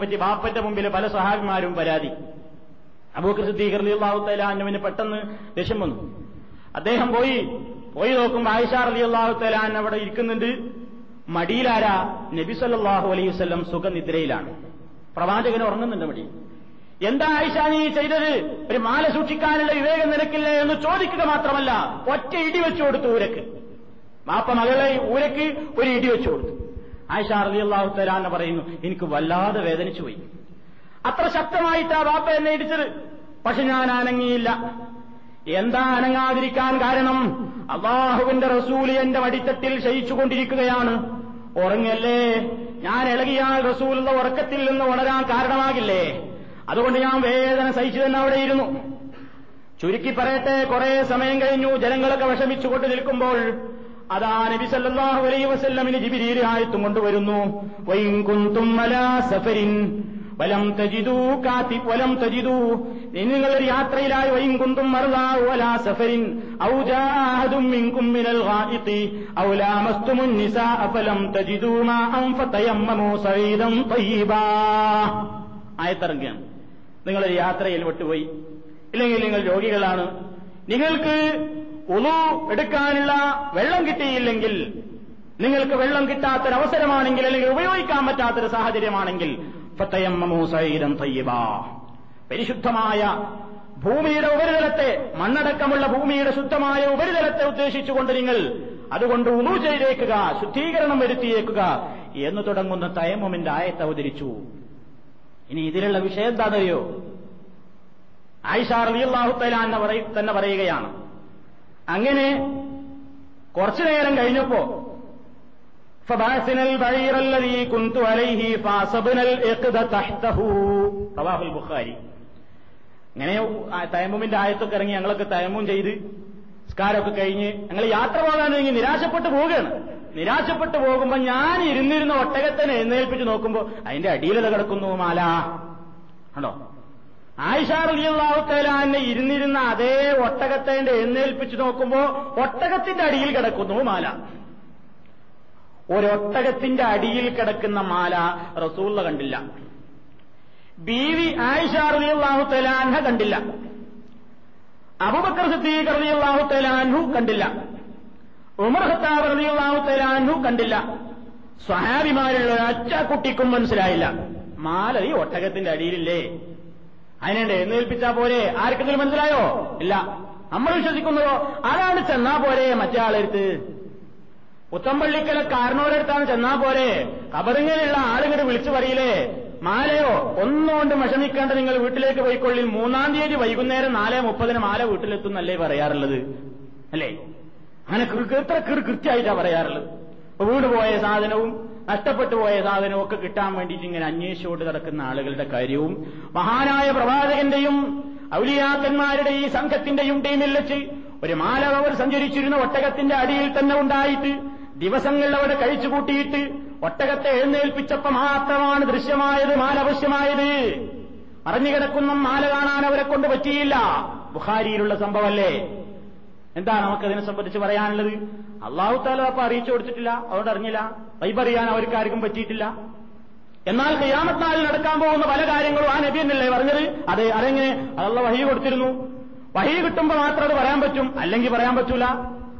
പറ്റി ബാപ്പന്റെ മുമ്പിൽ പല സഹാബിമാരും പരാതി. അബൂക്ക് സിദ്ദീഖ് അലി അള്ളാഹു പെട്ടെന്ന് ദേഷ്യം വന്നു. അദ്ദേഹം പോയി പോയി നോക്കുമ്പോൾ ആയിഷാർ അലി അള്ളാഹു തലാൻ അവിടെ ഇരിക്കുന്നുണ്ട്. മടിയിലാരാ നബി സല്ലല്ലാഹു അലൈഹി വസല്ലം സുഖനിദ്രയിലാണ്? പ്രവാചകൻ ഉറങ്ങുന്നുണ്ട് മടി. എന്താ ആയിഷാ നീ ചെയ്തത്? ഒരു മാല സൂക്ഷിക്കാനുള്ള വിവേകം നിനക്കില്ല എന്ന് ചോദിക്കുക മാത്രമല്ല ഒറ്റ ഇടി വെച്ചു കൊടുത്തു ഊരക്ക്. മാപ്പ മകളെ ഊരക്ക് ഒരു ഇടി വെച്ചു കൊടുത്തു. ആയിഷ റളിയല്ലാഹു തരാന്ന് പറയുന്നു എനിക്ക് വല്ലാതെ വേദനിച്ചു പോയി അത്ര ശക്തമായിട്ടാ വാപ്പ എന്നെ ഇടിച്ചത്. പക്ഷെ ഞാൻ അനങ്ങിയില്ല എന്താ അനങ്ങാതിരിക്കാൻ കാരണം? അള്ളാഹുവിന്റെ റസൂൽ എന്റെ വടിത്തട്ടിൽ ശയിച്ചുകൊണ്ടിരിക്കുകയാണ്. ഉറങ്ങല്ലേ? ഞാൻ ഇളകിയാൽ റസൂലിന്റെ ഉറക്കത്തിൽ നിന്ന് ഉണരാൻ കാരണമാകില്ലേ? അതുകൊണ്ട് ഞാൻ വേദന സഹിച്ചു തന്നെ അവിടെ ഇരുന്നു. ചുരുക്കി പറയട്ടെ കുറെ സമയം കഴിഞ്ഞു. ജനങ്ങളൊക്കെ വിഷമിച്ചുകൊണ്ട് നിൽക്കുമ്പോൾ അതാ നബി സല്ലല്ലാഹു അലൈഹി വസല്ലമിന് ജിബിരീൽ ആയത്തും കൊണ്ടുവരുന്നു. വൈകുന്തും വലം തജിദൂ കാത്തി വലം തജിദൂ നിങ്ങളൊരു യാത്രയിലായി വൈം കുന്തും അലാ സഫരിൻ. ഔ ജാഅഹദും മിൻകും മിനൽ ഗായിത്തി ഔ നിസാഅ ഫലം തജിദൂ മാഅൻ ഫതയമ്മമൂ സഈദൻ തയ്യിബാ. യാത്രയിൽ വിട്ടുപോയി. ഇല്ലെങ്കിൽ നിങ്ങൾ രോഗികളാണ്. നിങ്ങൾക്ക് ഉളു എടുക്കാനുള്ള വെള്ളം കിട്ടിയില്ലെങ്കിൽ നിങ്ങൾക്ക് വെള്ളം കിട്ടാത്തൊരവസരമാണെങ്കിൽ അല്ലെങ്കിൽ ഉപയോഗിക്കാൻ പറ്റാത്തൊരു സാഹചര്യമാണെങ്കിൽ ഫത്തയമ്മമൂ സൈരം തയ്യബാ. പരിശുദ്ധമായ ഭൂമിയുടെ ഉപരിതലത്തെ മണ്ണടക്കമുള്ള ഭൂമിയുടെ ശുദ്ധമായ ഉപരിതലത്തെ ഉദ്ദേശിച്ചുകൊണ്ട് നിങ്ങൾ അതുകൊണ്ട് ഉണു ചെയ്തേക്കുക ശുദ്ധീകരണം വരുത്തിയേക്കുക എന്ന് തുടങ്ങുന്ന തയമുമിന്റെ ആയത്ത് അവതരിച്ചു. ഇനി ഇതിലുള്ള വിഷയം എന്താണെന്നറിയോ? ആയിഷാർ അലിയല്ലാഹു തന്നെ പറയുകയാണ്. അങ്ങനെ കുറച്ചു നേരം കഴിഞ്ഞപ്പോ ബുഖാരി. അങ്ങനെ തയമ്മുമിന്റെ ആയത്തൊക്കെ ഇറങ്ങി ഞങ്ങളൊക്കെ തയമ്മും ചെയ്ത് സ്കാരമൊക്കെ കഴിഞ്ഞ് ഞങ്ങൾ യാത്ര പോകാൻ തുടങ്ങി നിരാശപ്പെട്ട് പോവുകയാണ്. നിരാശപ്പെട്ട് പോകുമ്പോൾ ഞാൻ ഇരുന്നിരുന്ന ഒട്ടകത്തിനെ എഴുന്നേൽപ്പിച്ച് നോക്കുമ്പോൾ അതിന്റെ അടിയിലത് കിടക്കുന്നു മാല. ആയിഷ തന്നെ ഇരുന്നിരുന്ന അതേ ഒട്ടകത്തെ എഴുന്നേൽപ്പിച്ച് നോക്കുമ്പോൾ ഒട്ടകത്തിന്റെ അടിയിൽ കിടക്കുന്നു മാല. ഒരൊട്ടകത്തിന്റെ അടിയിൽ കിടക്കുന്ന മാല റസൂള്ള കണ്ടില്ല. ബീവി ആയിഷ റളിയല്ലാഹു കണ്ടില്ല. അബൂബക്കർ സിദ്ദീഖ് റളിയല്ലാഹു കണ്ടില്ല. ഉമർ ഖത്താബ് റളിയല്ലാഹു കണ്ടില്ല. സ്വഹാബിമാരുള്ള ഒരച്ച കുട്ടിക്കും മനസ്സിലായില്ല. മാല ഈ ഒട്ടകത്തിന്റെ അടിയിലില്ലേ? അതിനെ എഴുന്നേൽപ്പിച്ചാ പോരെ? ആർക്കെങ്കിലും മനസ്സിലായോ? ഇല്ല. നമ്മൾ വിശ്വസിക്കുന്നതോ? അതാണ് ചെന്നാ പോരെ മറ്റേ ആളെടുത്ത്? പുത്തമ്പള്ളിക്കല കാരണോരടുത്താണ് ചെന്നാ പോരെ. കബറിങ്ങനെയുള്ള ആളുകൾ വിളിച്ചു പറയില്ലേ? മാലയോ ഒന്നുകൊണ്ട് വിഷമിക്കേണ്ട നിങ്ങൾ വീട്ടിലേക്ക് പോയിക്കൊള്ളി മൂന്നാം തീയതി വൈകുന്നേരം നാലേ മുപ്പതിന് മാല വീട്ടിലെത്തും വീട്ടിലെത്തുന്നല്ലേ പറയാറുള്ളത്? അല്ലേ? അങ്ങനെ എത്ര കൃത്യമായിട്ടാ പറയാറുള്ളത്? വീട് പോയ സാധനവും നഷ്ടപ്പെട്ടു പോയ സാധനവും ഒക്കെ കിട്ടാൻ വേണ്ടിയിട്ട് ഇങ്ങനെ അന്വേഷിച്ചുകൊണ്ട് നടക്കുന്ന ആളുകളുടെ കാര്യവും മഹാനായ പ്രവാചകന്റെയും ഔലിയാക്കന്മാരുടെ ഈ സംഘത്തിന്റെയും ടീമിൽ വെച്ച് ഒരു മാല അവർ സഞ്ചരിച്ചിരുന്ന ഒട്ടകത്തിന്റെ അടിയിൽ തന്നെ ഉണ്ടായിട്ട് ദിവസങ്ങൾ അവിടെ കഴിച്ചുകൂട്ടിയിട്ട് ഒട്ടകത്തെ എഴുന്നേൽപ്പിച്ചപ്പോ മാത്രമാണ് ദൃശ്യമായത് മാലവശ്യമായത് അറിഞ്ഞുകിടക്കുന്ന മാല കാണാൻ അവരെ കൊണ്ട് പറ്റിയില്ല. ബുഹാരിയിലുള്ള സംഭവമല്ലേ? എന്താ നമുക്കതിനെ സംബന്ധിച്ച് പറയാനുള്ളത്? അള്ളാഹു താല അപ്പൊ അറിയിച്ചു കൊടുത്തിട്ടില്ല അവരോട് അറിഞ്ഞില്ല. വൈബറിയാൻ അവർക്കാർക്കും പറ്റിയിട്ടില്ല. എന്നാൽ കയ്യാമത്താൽ നടക്കാൻ പോകുന്ന പല കാര്യങ്ങളും ആ നബി എന്നല്ലേ പറഞ്ഞത്? അതെ അതെങ്ങനെ? അതുള്ള വഹി കൊടുത്തിരുന്നു. വഹി കിട്ടുമ്പോൾ മാത്രം അത് പറയാൻ പറ്റും. അല്ലെങ്കിൽ പറയാൻ പറ്റൂല.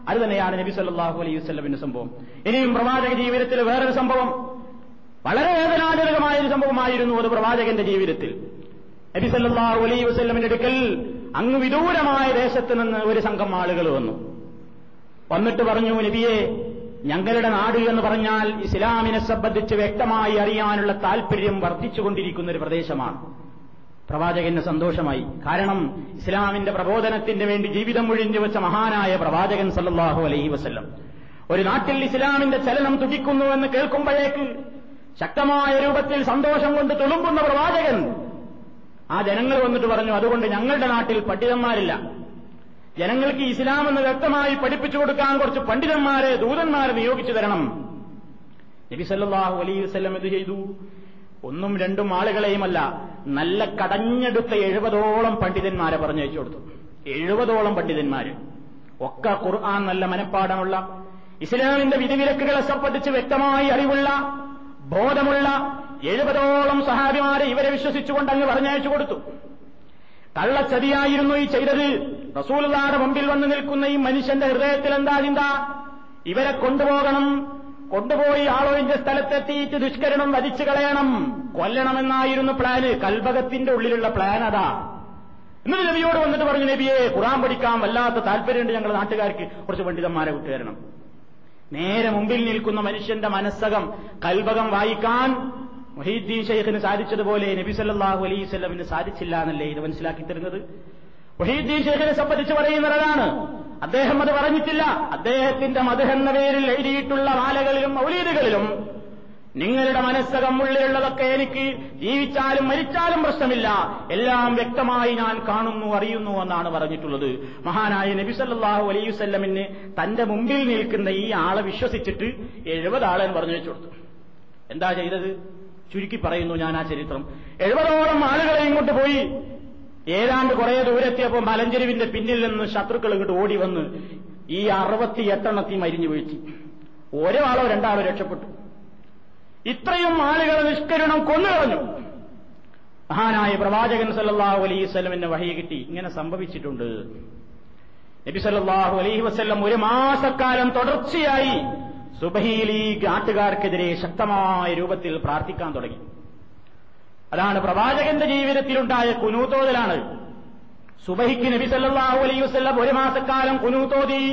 അത് തന്നെയാണ് നബി സല്ലാഹു അലൈഹി വസ്ലമിന്റെ സംഭവം. ഇനിയും പ്രവാചക ജീവിതത്തിൽ വേറൊരു സംഭവം. വളരെ വേദനാജനകമായ ഒരു സംഭവമായിരുന്നു അത് പ്രവാചകന്റെ ജീവിതത്തിൽ. നബി സല്ലാഹു അലൈഹി വസ്ലമിന്റെ അടുക്കൽ അങ്ങ് വിദൂരമായ ദേശത്ത് നിന്ന് ഒരു സംഘം ആളുകൾ വന്നു. വന്നിട്ട് പറഞ്ഞു നബിയെ ഞങ്ങളുടെ നാട് എന്ന് പറഞ്ഞാൽ ഇസ്ലാമിനെ സംബന്ധിച്ച് വ്യക്തമായി അറിയാനുള്ള താൽപര്യം വർദ്ധിച്ചുകൊണ്ടിരിക്കുന്ന ഒരു പ്രദേശമാണ്. പ്രവാചകന് സന്തോഷമായി. കാരണം ഇസ്ലാമിന്റെ പ്രബോധനത്തിന് വേണ്ടി ജീവിതം ഒഴിഞ്ഞു വെച്ച മഹാനായ പ്രവാചകൻ സല്ലാഹു അലൈഹി വസ്ല്ലം. ഒരു നാട്ടിൽ ഇസ്ലാമിന്റെ ചലനം തുടിക്കുന്നു എന്ന് കേൾക്കുമ്പോഴേക്ക് ശക്തമായ രൂപത്തിൽ സന്തോഷം കൊണ്ട് തുളുമ്പുന്ന പ്രവാചകൻ ആ ജനങ്ങൾ വന്നിട്ട് പറഞ്ഞു അതുകൊണ്ട് ഞങ്ങളുടെ നാട്ടിൽ പണ്ഡിതന്മാരില്ല. ജനങ്ങൾക്ക് ഇസ്ലാം എന്ന് വ്യക്തമായി പഠിപ്പിച്ചു കൊടുക്കാൻ കുറച്ച് പണ്ഡിതന്മാരെ ദൂതന്മാരെ നിയോഗിച്ചു തരണം. നബി സല്ലാഹു അലൈഹി വസ്ലം ഇത് ചെയ്തു? ഒന്നും രണ്ടും ആളുകളെയുമല്ല നല്ല കടഞ്ഞെടുത്ത എഴുപതോളം പണ്ഡിതന്മാരെ പറഞ്ഞയച്ചു കൊടുത്തു. എഴുപതോളം പണ്ഡിതന്മാര്. ഒക്കെ ഖുർആൻ നല്ല മനഃപ്പാടമുള്ള ഇസ്ലാമിന്റെ വിധിവിലക്കുകളെ സംബന്ധിച്ച് വ്യക്തമായി അറിവുള്ള ബോധമുള്ള എഴുപതോളം സഹാബിമാരെ ഇവരെ വിശ്വസിച്ചുകൊണ്ട് അങ്ങ് പറഞ്ഞയച്ചു കൊടുത്തു. കള്ളച്ചതിയായിരുന്നു ഈ ചെയ്തത്. റസൂലുള്ളാടെ മുമ്പിൽ വന്നു നിൽക്കുന്ന ഈ മനുഷ്യന്റെ ഹൃദയത്തിൽ എന്താ ചിന്ത? ഇവരെ കൊണ്ടുപോകണം കൊണ്ടുപോയി ആളൊഴിഞ്ഞ സ്ഥലത്തെത്തിയിട്ട് ദുഷ്കരണം വധിച്ചു കളയണം. കൊല്ലണമെന്നായിരുന്നു പ്ലാന്. കൽബകത്തിന്റെ ഉള്ളിലുള്ള പ്ലാൻ അതാ. എന്നിട്ട് നബിയോട് വന്നിട്ട് പറഞ്ഞു നബിയെ ഖുറാൻ പഠിക്കാൻ വല്ലാത്ത താല്പര്യമുണ്ട് ഞങ്ങൾ നാട്ടുകാർക്ക്. കുറച്ച് പണ്ഡിതന്മാരെ വിട്ടുതരണം. നേരെ മുമ്പിൽ നിൽക്കുന്ന മനുഷ്യന്റെ മനസ്സകം കൽബകം വായിക്കാൻ മൊഹീദ്ദീൻ ഷെയ്ഖിന് സാധിച്ചതുപോലെ നബി സല്ലാഹു സ്വലമിന് സാധിച്ചില്ല എന്നല്ലേ ഇത് മനസ്സിലാക്കി തരുന്നത്? മൊഹീദ്ദീൻ ഷെയ്ഖിനെ സംബന്ധിച്ച് പറയുന്നതാണ് അദ്ദേഹം അത് പറഞ്ഞിട്ടില്ല. അദ്ദേഹത്തിന്റെ മധു എന്ന പേരിൽ എഴുതിയിട്ടുള്ള മാലകളിലും മൗലീദുകളിലും നിങ്ങളുടെ മനസ്സകം ഉള്ളിലുള്ളതൊക്കെ എനിക്ക് ജീവിച്ചാലും മരിച്ചാലും പ്രശ്നമില്ല. എല്ലാം വ്യക്തമായി ഞാൻ കാണുന്നു അറിയുന്നു എന്നാണ് പറഞ്ഞിട്ടുള്ളത്. മഹാനായ നബി സല്ലാഹു അലൈഹി വല്ലമിന് തന്റെ മുമ്പിൽ നിൽക്കുന്ന ഈ ആളെ വിശ്വസിച്ചിട്ട് എഴുപത് ആളെ പറഞ്ഞു വെച്ചു കൊടുത്തു എന്താ ചെയ്തത്? ചുരുക്കി പറയുന്നു ഞാൻ ആ ചരിത്രം. എഴുപതോളം ആളുകളെ ഇങ്ങോട്ട് പോയി. ഏതാണ്ട് കുറെ ദൂരെത്തിയപ്പോൾ മലഞ്ചെരുവിന്റെ പിന്നിൽ നിന്ന് ശത്രുക്കൾ ഇങ്ങോട്ട് ഓടി വന്ന് ഈ അറുപത്തി എട്ടെണ്ണത്തി മരിഞ്ഞു വീഴ്ത്തി. ഒരാളോ രണ്ടാളോ രക്ഷപ്പെട്ടു. ഇത്രയും ആളുകൾ നിഷ്കരണം കൊന്നുകളഞ്ഞു മഹാനായ പ്രവാചകൻ സല്ലാഹു അലൈഹി സ്വലമിന്റെ വഹി കിട്ടി. ഇങ്ങനെ സംഭവിച്ചിട്ടുണ്ട്. നബി സല്ലാഹു അലൈഹി വസ്ല്ലം ഒരു മാസക്കാലം തുടർച്ചയായി സുബഹീലി ഗാട്ടുകാർക്കെതിരെ ശക്തമായ രൂപത്തിൽ പ്രാർത്ഥിക്കാൻ തുടങ്ങി. അതാണ് പ്രവാചകന്റെ ജീവിതത്തിലുണ്ടായ കുനൂത്തോതിലാണ് സുബഹിക്ക് നബി സല്ലാഹു അലൈഹി വസ്ല്ലം ഒരു മാസക്കാലം കുനൂത്തോതി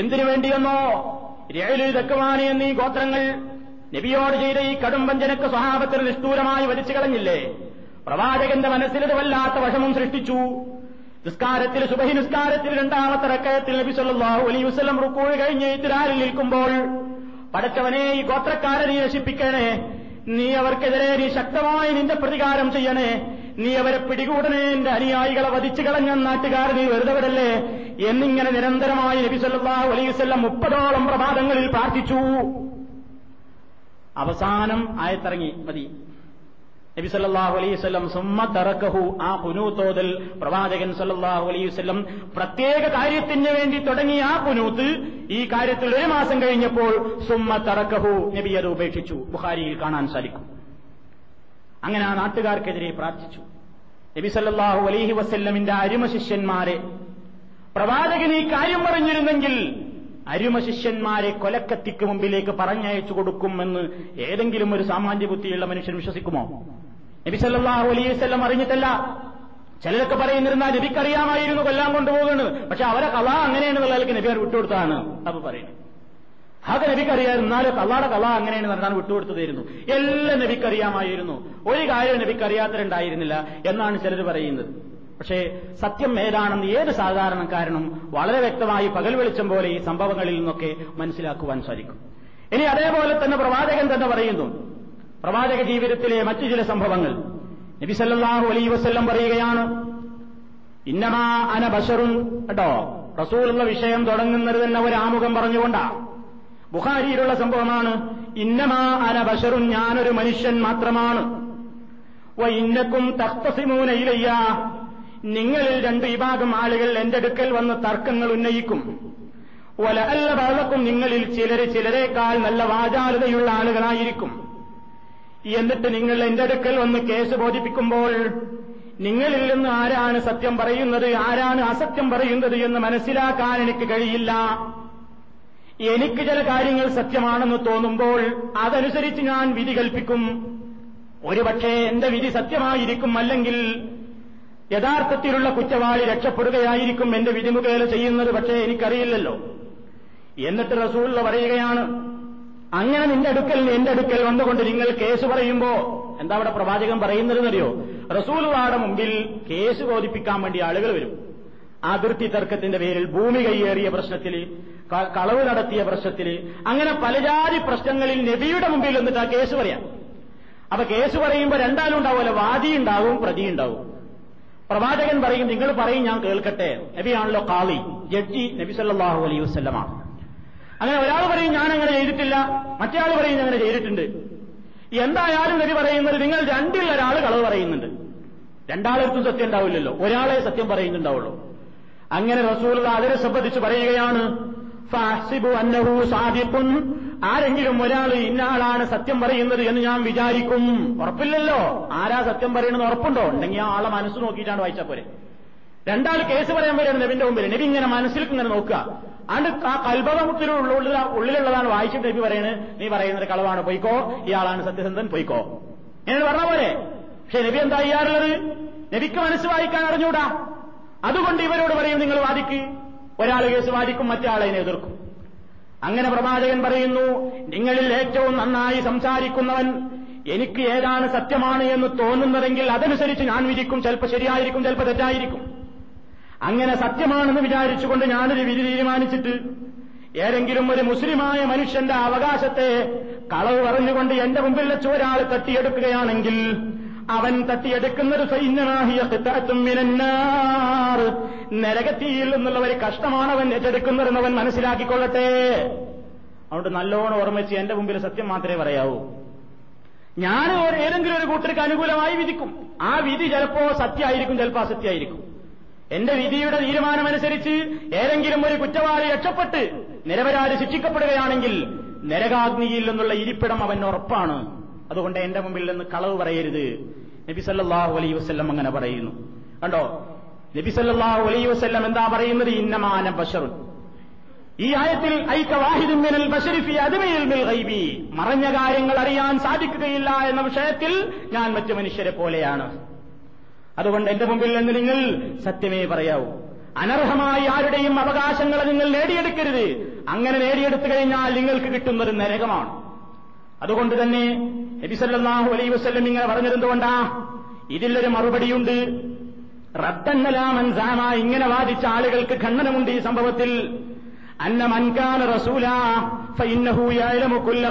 എന്തിനു വേണ്ടിയെന്നോ? രേലു ദക്കുവാനി എന്നീ ഗോത്രങ്ങൾ നബിയോട് ചെയ്ത ഈ കടും വഞ്ചനക്ക് സ്വഭാവത്തിന് നിഷ്ഠൂരമായി വലിച്ചു കളഞ്ഞില്ലേ? പ്രവാചകന്റെ മനസ്സിലത് വല്ലാത്ത വശവും സൃഷ്ടിച്ചു. നിസ്കാരത്തിൽ സുബഹി നിസ്കാരത്തിൽ രണ്ടാമത്തെ റക്കയത്തിൽ നബി സല്ലാഹു അലൈ വസ്ലം റുക്കൂഴ് കഴിഞ്ഞ് ഇത്തിരാലിൽ നിൽക്കുമ്പോൾ പടച്ചവനെ ഈ ഗോത്രക്കാരനെ നശിപ്പിക്കണേ നീ അവർക്കെതിരെ നീ ശക്തമായി നിന്റെ പ്രതികാരം ചെയ്യണേ. നീ അവരെ പിടികൂടണേ. എന്റെ അനുയായികളെ വധിച്ചു കളഞ്ഞ നാട്ടുകാർ നീ വെറുതെ വിടല്ലേ എന്നിങ്ങനെ നിരന്തരമായി നബി സല്ലാഹു മുപ്പതോളം പ്രഭാതങ്ങളിൽ പ്രാർത്ഥിച്ചു. അവസാനം ആയത്തിറങ്ങി. മതി. നബി സല്ലാഹു അലൈഹി സ്വലം തറക്കഹു. ആ പുനൂത്തോതിൽ പ്രവാചകൻ സല്ലാഹു അലൈഹി പ്രത്യേക കാര്യത്തിന് വേണ്ടി തുടങ്ങിയ ആ പുനൂത്ത് ഈ കാര്യത്തിൽ ഒരു മാസം കഴിഞ്ഞപ്പോൾ സുമ്മ തറക്കഹു. നബി അത് ഉപേക്ഷിച്ചു. ബുഹാരിയിൽ കാണാൻ സാധിക്കും. അങ്ങനെ ആ നാട്ടുകാർക്കെതിരെ പ്രാർത്ഥിച്ചു. നബി സല്ലാഹു അലൈഹി വസ്ല്ലമിന്റെ അരിമ ശിഷ്യന്മാരെ. പ്രവാചകൻ ഈ കാര്യം പറഞ്ഞിരുന്നെങ്കിൽ അരുമ ശിഷ്യന്മാരെ കൊലക്കത്തിക്ക് മുമ്പിലേക്ക് പറഞ്ഞയച്ചു കൊടുക്കുമെന്ന് ഏതെങ്കിലും ഒരു സാമാന്യ ബുദ്ധിയുള്ള മനുഷ്യൻ വിശ്വസിക്കുമോ? നബി സല്ലാഹു അലൈവല്ലം അറിഞ്ഞിട്ടല്ല. ചിലരൊക്കെ പറയുന്നിരുന്നാൽ നബിക്കറിയാമായിരുന്നു കൊല്ലാൻ കൊണ്ടുപോകുന്നത് പക്ഷെ അവരെ കഥ അങ്ങനെയാണെന്നുള്ള നിലയ്ക്ക് നബി അവർ വിട്ടുകൊടുത്താണ് അപ്പൊ പറയുന്നത് അതൊക്കെ നബിക്കറിയാം എന്നാലും കള്ളാടെ കള അങ്ങനെയാണ് നടന്നാണ് വിട്ടുകൊടുത്തതായിരുന്നു. എല്ലാം നബിക്കറിയാമായിരുന്നു. ഒരു കാര്യം നബിക്കറിയാത്തരുണ്ടായിരുന്നില്ല എന്നാണ് ചിലർ പറയുന്നത്. പക്ഷേ സത്യം ഏതാണെന്ന് ഏത് സാധാരണക്കാരനും വളരെ വ്യക്തമായി പകൽ വെളിച്ചം പോലെ ഈ സംഭവങ്ങളിൽ നിന്നൊക്കെ മനസ്സിലാക്കുവാൻ സാധിക്കും. ഇനി അതേപോലെ തന്നെ പ്രവാചകൻ തന്നെ പറയുന്നു. പ്രവാചക ജീവിതത്തിലെ മറ്റു ചില സംഭവങ്ങൾ. നബി സല്ലല്ലാഹു അലൈഹി വസല്ലം പറയുകയാണ് ഇന്നമാ അന ബഷറും കേട്ടോ റസൂലുള്ള വിഷയം തുടങ്ങുന്നത് തന്നെ ഒരു ആമുഖം പറഞ്ഞുകൊണ്ടാ. ബുഹാരിയിലുള്ള സംഭവമാണ് ഇന്നമാ അന ബഷറും ഞാനൊരു മനുഷ്യൻ മാത്രമാണ്. ഇന്നക്കും തഖ്തസിമൂന ഇലയ്യ. നിങ്ങളിൽ രണ്ട് വിഭാഗം ആളുകൾ എന്റെ അടുക്കൽ വന്ന് തർക്കങ്ങൾ ഉന്നയിക്കും. ഒല അല്ല ബാലക്കും നിങ്ങളിൽ ചിലര് ചിലരേക്കാൾ നല്ല വാചാലതയുള്ള ആളുകളായിരിക്കും. എന്നിട്ട് നിങ്ങൾ എന്റെ അടുക്കൽ വന്ന് കേസ് ബോധിപ്പിക്കുമ്പോൾ നിങ്ങളിൽ നിന്ന് ആരാണ് സത്യം പറയുന്നത് ആരാണ് അസത്യം പറയുന്നത് എന്ന് മനസ്സിലാക്കാൻ എനിക്ക് കഴിയില്ല. എനിക്ക് ചില കാര്യങ്ങൾ സത്യമാണെന്ന് തോന്നുമ്പോൾ അതനുസരിച്ച് ഞാൻ വിധി കൽപ്പിക്കും. ഒരുപക്ഷെ എന്റെ വിധി സത്യമായിരിക്കും അല്ലെങ്കിൽ യഥാർത്ഥത്തിലുള്ള കുറ്റവാളി രക്ഷപ്പെടുകയായിരിക്കും എന്റെ വിധിമുഖേന ചെയ്യുന്നത് പക്ഷേ എനിക്കറിയില്ലല്ലോ. എന്നിട്ട് റസൂള്ള പറയുകയാണ് അങ്ങനെ നിന്റെ അടുക്കൽ എന്റെ അടുക്കൽ വന്നുകൊണ്ട് നിങ്ങൾ കേസ് പറയുമ്പോ എന്താ അവിടെ പ്രവാചകൻ പറയുന്നതെന്നറിയോ? റസൂലുവാടെ മുമ്പിൽ കേസ് ബോധിപ്പിക്കാൻ വേണ്ടി ആളുകൾ വരും. അതിർത്തി തർക്കത്തിന്റെ പേരിൽ ഭൂമി കൈയേറിയ പ്രശ്നത്തിൽ കളവ് നടത്തിയ പ്രശ്നത്തിൽ അങ്ങനെ പലജാതി പ്രശ്നങ്ങളിൽ നബിയുടെ മുമ്പിൽ എന്നിട്ട് ആ കേസ് പറയാം. അപ്പൊ കേസ് പറയുമ്പോൾ രണ്ടാലും ഉണ്ടാവുമല്ലോ വാദി ഉണ്ടാവും പ്രതി ഉണ്ടാവും. പ്രവാചകൻ പറയും നിങ്ങൾ പറയും ഞാൻ കേൾക്കട്ടെ. നബിയാണല്ലോ കാളി ജഡ്ജി നബി സല്ലാഹു അലൈഹി വസ്ലമാണ് അങ്ങനെ ഒരാൾ പറയും ഞാൻ അങ്ങനെ ചെയ്തിട്ടില്ല. മറ്റേ ആൾ പറയും അങ്ങനെ ചെയ്തിട്ടുണ്ട്. എന്തായാലും നബി പറയുന്നത് നിങ്ങൾ രണ്ടിൽ ഒരാൾ കളവ് പറയുന്നുണ്ട്. രണ്ടാളെടുത്തും സത്യം ഉണ്ടാവില്ലല്ലോ. ഒരാളെ സത്യം പറയുന്നുണ്ടാവുള്ളൂ. അങ്ങനെ റസൂൽ അതിനെ സംബന്ധിച്ച് പറയുകയാണ് സാദിഖുൻ. ആരെങ്കിലും ഒരാൾ ഇന്നാളാണ് സത്യം പറയുന്നത് എന്ന് ഞാൻ വിചാരിക്കും. ഉറപ്പില്ലല്ലോ. ആരാ സത്യം പറയണമെന്ന് ഉറപ്പുണ്ടോ? ഉണ്ടെങ്കിൽ ആ ആളെ മനസ്സ് നോക്കിയിട്ടാണ് വായിച്ചാൽ പോരെ. രണ്ടാൾ കേസ് പറയാൻ പോലെയാണ് നബിന്റെ മുമ്പിൽ. നബി ഇങ്ങനെ മനസ്സിലേക്ക് ഇങ്ങനെ നോക്കുക. ആണ്ട് ആ കൽബകമുത്തിലുള്ള ഉള്ളിലുള്ളതാണ് വായിച്ചിട്ട് നബി പറയുന്നത് നീ പറയുന്നത് കളവാണ്. പൊയ്ക്കോ. ഇയാളാണ് സത്യസന്ധൻ. പൊയ്ക്കോ. എന്ന് പറഞ്ഞ പോലെ പക്ഷെ നബി എന്താ ചെയ്യാറുള്ളത്? നബിക്ക് മനസ്സ് വായിക്കാൻ അറിഞ്ഞൂടാ. അതുകൊണ്ട് ഇവരോട് പറയും നിങ്ങൾ വാദിക്ക്. ഒരാൾ കേസ് വാദിക്കും മറ്റാളതിനെ എതിർക്കും. അങ്ങനെ പ്രവാചകൻ പറയുന്നു നിങ്ങളിൽ ഏറ്റവും നന്നായി സംസാരിക്കുന്നവൻ എനിക്ക് ഏതാണ് സത്യമാണ് എന്ന് തോന്നുന്നതെങ്കിൽ അതനുസരിച്ച് ഞാൻ വിധിക്കും. ചിലപ്പോൾ ശരിയായിരിക്കും ചിലപ്പോൾ തെറ്റായിരിക്കും. അങ്ങനെ സത്യമാണെന്ന് വിചാരിച്ചുകൊണ്ട് ഞാനൊരു വിധി തീരുമാനിച്ചിട്ട് ഏതെങ്കിലും ഒരു മുസ്ലിമായ മനുഷ്യന്റെ അവകാശത്തെ കളവ് പറഞ്ഞുകൊണ്ട് എന്റെ മുമ്പിൽ വെച്ച് ഒരാൾ തട്ടിയെടുക്കുകയാണെങ്കിൽ അവൻ തട്ടിയെടുക്കുന്നത് നരകത്തിയിൽ നിന്നുള്ള ഒരു കഷ്ടമാണ് അവൻ ഏറ്റെടുക്കുന്നതെന്ന് അവൻ മനസ്സിലാക്കിക്കൊള്ളട്ടെ. അതുകൊണ്ട് നല്ലോണം ഓർമ്മിച്ച് എന്റെ മുമ്പിൽ സത്യം മാത്രമേ പറയാവൂ. ഞാൻ ഏതെങ്കിലും ഒരു കൂട്ടർക്ക് അനുകൂലമായി വിധിക്കും. ആ വിധി ചിലപ്പോ സത്യമായിരിക്കും ചിലപ്പോ അസത്യമായിരിക്കും. എന്റെ വിധിയുടെ തീരുമാനമനുസരിച്ച് ഏതെങ്കിലും ഒരു കുറ്റവാളി രക്ഷപ്പെട്ട് നിരപരാധി ശിക്ഷിക്കപ്പെടുകയാണെങ്കിൽ നരകാഗ്നിയിൽ നിന്നുള്ള ഇരിപ്പിടം അവൻ ഉറപ്പാണ്. അതുകൊണ്ട് എന്റെ മുമ്പിൽ നിന്ന് കളവ് പറയരുത്. നബി സല്ലാഹു അലൈ വസ്ല്ലം അങ്ങനെ പറയുന്നു. കണ്ടോ? നബി സല്ലാഹു അലൈ വസ്ല്ലം എന്താ പറയുന്നത്? ഇന്നമാന ബഷറുൻ ഈ ആയത്തിൽ മറഞ്ഞ കാര്യങ്ങൾ അറിയാൻ സാധിക്കുകയില്ല എന്ന വിഷയത്തിൽ ഞാൻ മറ്റു മനുഷ്യരെ പോലെയാണ്. അതുകൊണ്ട് എന്റെ മുമ്പിൽ നിന്ന് നിങ്ങൾ സത്യമേ പറയാവൂ. അനർഹമായി ആരുടെയും അവകാശങ്ങളെ നിങ്ങൾ നേടിയെടുക്കരുത്. അങ്ങനെ നേടിയെടുത്തു കഴിഞ്ഞാൽ നിങ്ങൾക്ക് കിട്ടുന്നത് നരകമാണ്. അതുകൊണ്ട് തന്നെ നബിസല്ലാഹു അലൈ വസ്ല്ലം ഇങ്ങനെ പറഞ്ഞിരുന്നുകൊണ്ടാ ഇതിലൊരു മറുപടിയുണ്ട്. റദ്ദന്നലാമൻസാമ ഇങ്ങനെ വാദിച്ച ആളുകൾക്ക് ഖണ്ഡനമുണ്ട് ഈ സംഭവത്തിൽ. അന്ന മൻകാന റസൂല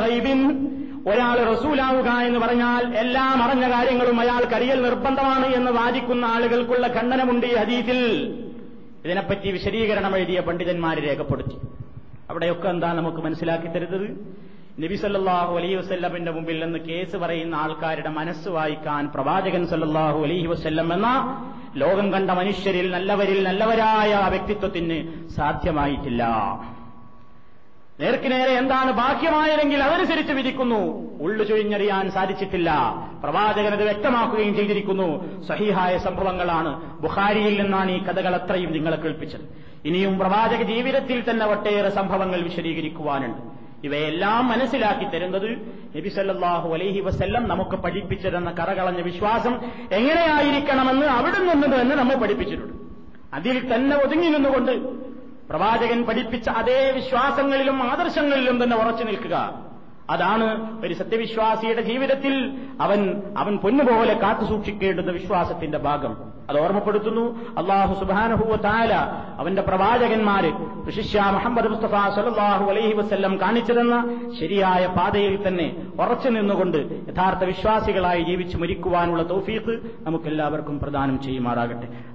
ഗൈബിൻ ഒരാൾ റസൂലാവുക എന്ന് പറഞ്ഞാൽ എല്ലാം അറിഞ്ഞ കാര്യങ്ങളും അയാൾ അയാൾക്കറിയൽ നിർബന്ധമാണ് എന്ന് വാദിക്കുന്ന ആളുകൾക്കുള്ള ഖണ്ഡനമുണ്ട് ഈ ഹദീസിൽ. ഇതിനെപ്പറ്റി വിശദീകരണം എഴുതിയ പണ്ഡിതന്മാരെ രേഖപ്പെടുത്തി. അവിടെയൊക്കെ എന്താ നമുക്ക് മനസ്സിലാക്കി തരുന്നത്? നബി സല്ലാഹു അലൈഹി വസ്ല്ലമിന്റെ മുമ്പിൽ നിന്ന് കേസ് പറയുന്ന ആൾക്കാരുടെ മനസ്സ് വായിക്കാൻ പ്രവാചകൻ സല്ലാഹു അലൈഹി വസ്ല്ലം എന്ന ലോകം കണ്ട മനുഷ്യരിൽ നല്ലവരിൽ നല്ലവരായ വ്യക്തിത്വത്തിന് സാധ്യമായിട്ടില്ല. നേർക്കുനേരെ എന്താണ് ബാഹ്യമായതെങ്കിൽ അതനുസരിച്ച് വിധിക്കുന്നു. ഉള്ളു ചുഴിഞ്ഞറിയാൻ സാധിച്ചിട്ടില്ല. പ്രവാചകൻ അത് വ്യക്തമാക്കുകയും ചെയ്തിരിക്കുന്നു. സഹിഹായ സംഭവങ്ങളാണ്. ബുഹാരിയിൽ നിന്നാണ് ഈ കഥകൾ അത്രയും നിങ്ങളെ കേൾപ്പിച്ചത്. ഇനിയും പ്രവാചക ജീവിതത്തിൽ തന്നെ ഒട്ടേറെ സംഭവങ്ങൾ വിശദീകരിക്കുവാനുണ്ട്. ഇവയെല്ലാം മനസ്സിലാക്കി തരുന്നത് നബി സല്ലല്ലാഹു അലൈഹി വസ്ല്ലം നമുക്ക് പഠിപ്പിച്ചതെന്ന കറകളഞ്ഞ വിശ്വാസം എങ്ങനെയായിരിക്കണമെന്ന് അവിടെ നിന്നത് തന്നെ നമ്മൾ പഠിപ്പിച്ചിട്ടുണ്ട്. അതിൽ തന്നെ ഒതുങ്ങി നിന്നുകൊണ്ട് പ്രവാചകൻ പഠിപ്പിച്ച അതേ വിശ്വാസങ്ങളിലും ആദർശങ്ങളിലും തന്നെ ഉറച്ചു നിൽക്കുക. അതാണ് ഒരു സത്യവിശ്വാസിയുടെ ജീവിതത്തിൽ അവൻ അവൻ പൊന്നുപോലെ കാത്തു സൂക്ഷിക്കേണ്ടുന്ന വിശ്വാസത്തിന്റെ ഭാഗം. അത് ഓർമ്മപ്പെടുത്തുന്നു. അള്ളാഹു സുബാനഹുവ താല അവന്റെ പ്രവാചകന്മാര് വിശിഷ്യ മുഹമ്മദ് മുസ്തഫ സലാഹു അലൈഹി വസ്ല്ലം കാണിച്ചതെന്ന ശരിയായ പാതയിൽ തന്നെ ഉറച്ചു നിന്നുകൊണ്ട് യഥാർത്ഥ വിശ്വാസികളായി ജീവിച്ചു മരിക്കുവാനുള്ള തൗഫീഖ് നമുക്കെല്ലാവർക്കും പ്രദാനം ചെയ്യുമാറാകട്ടെ.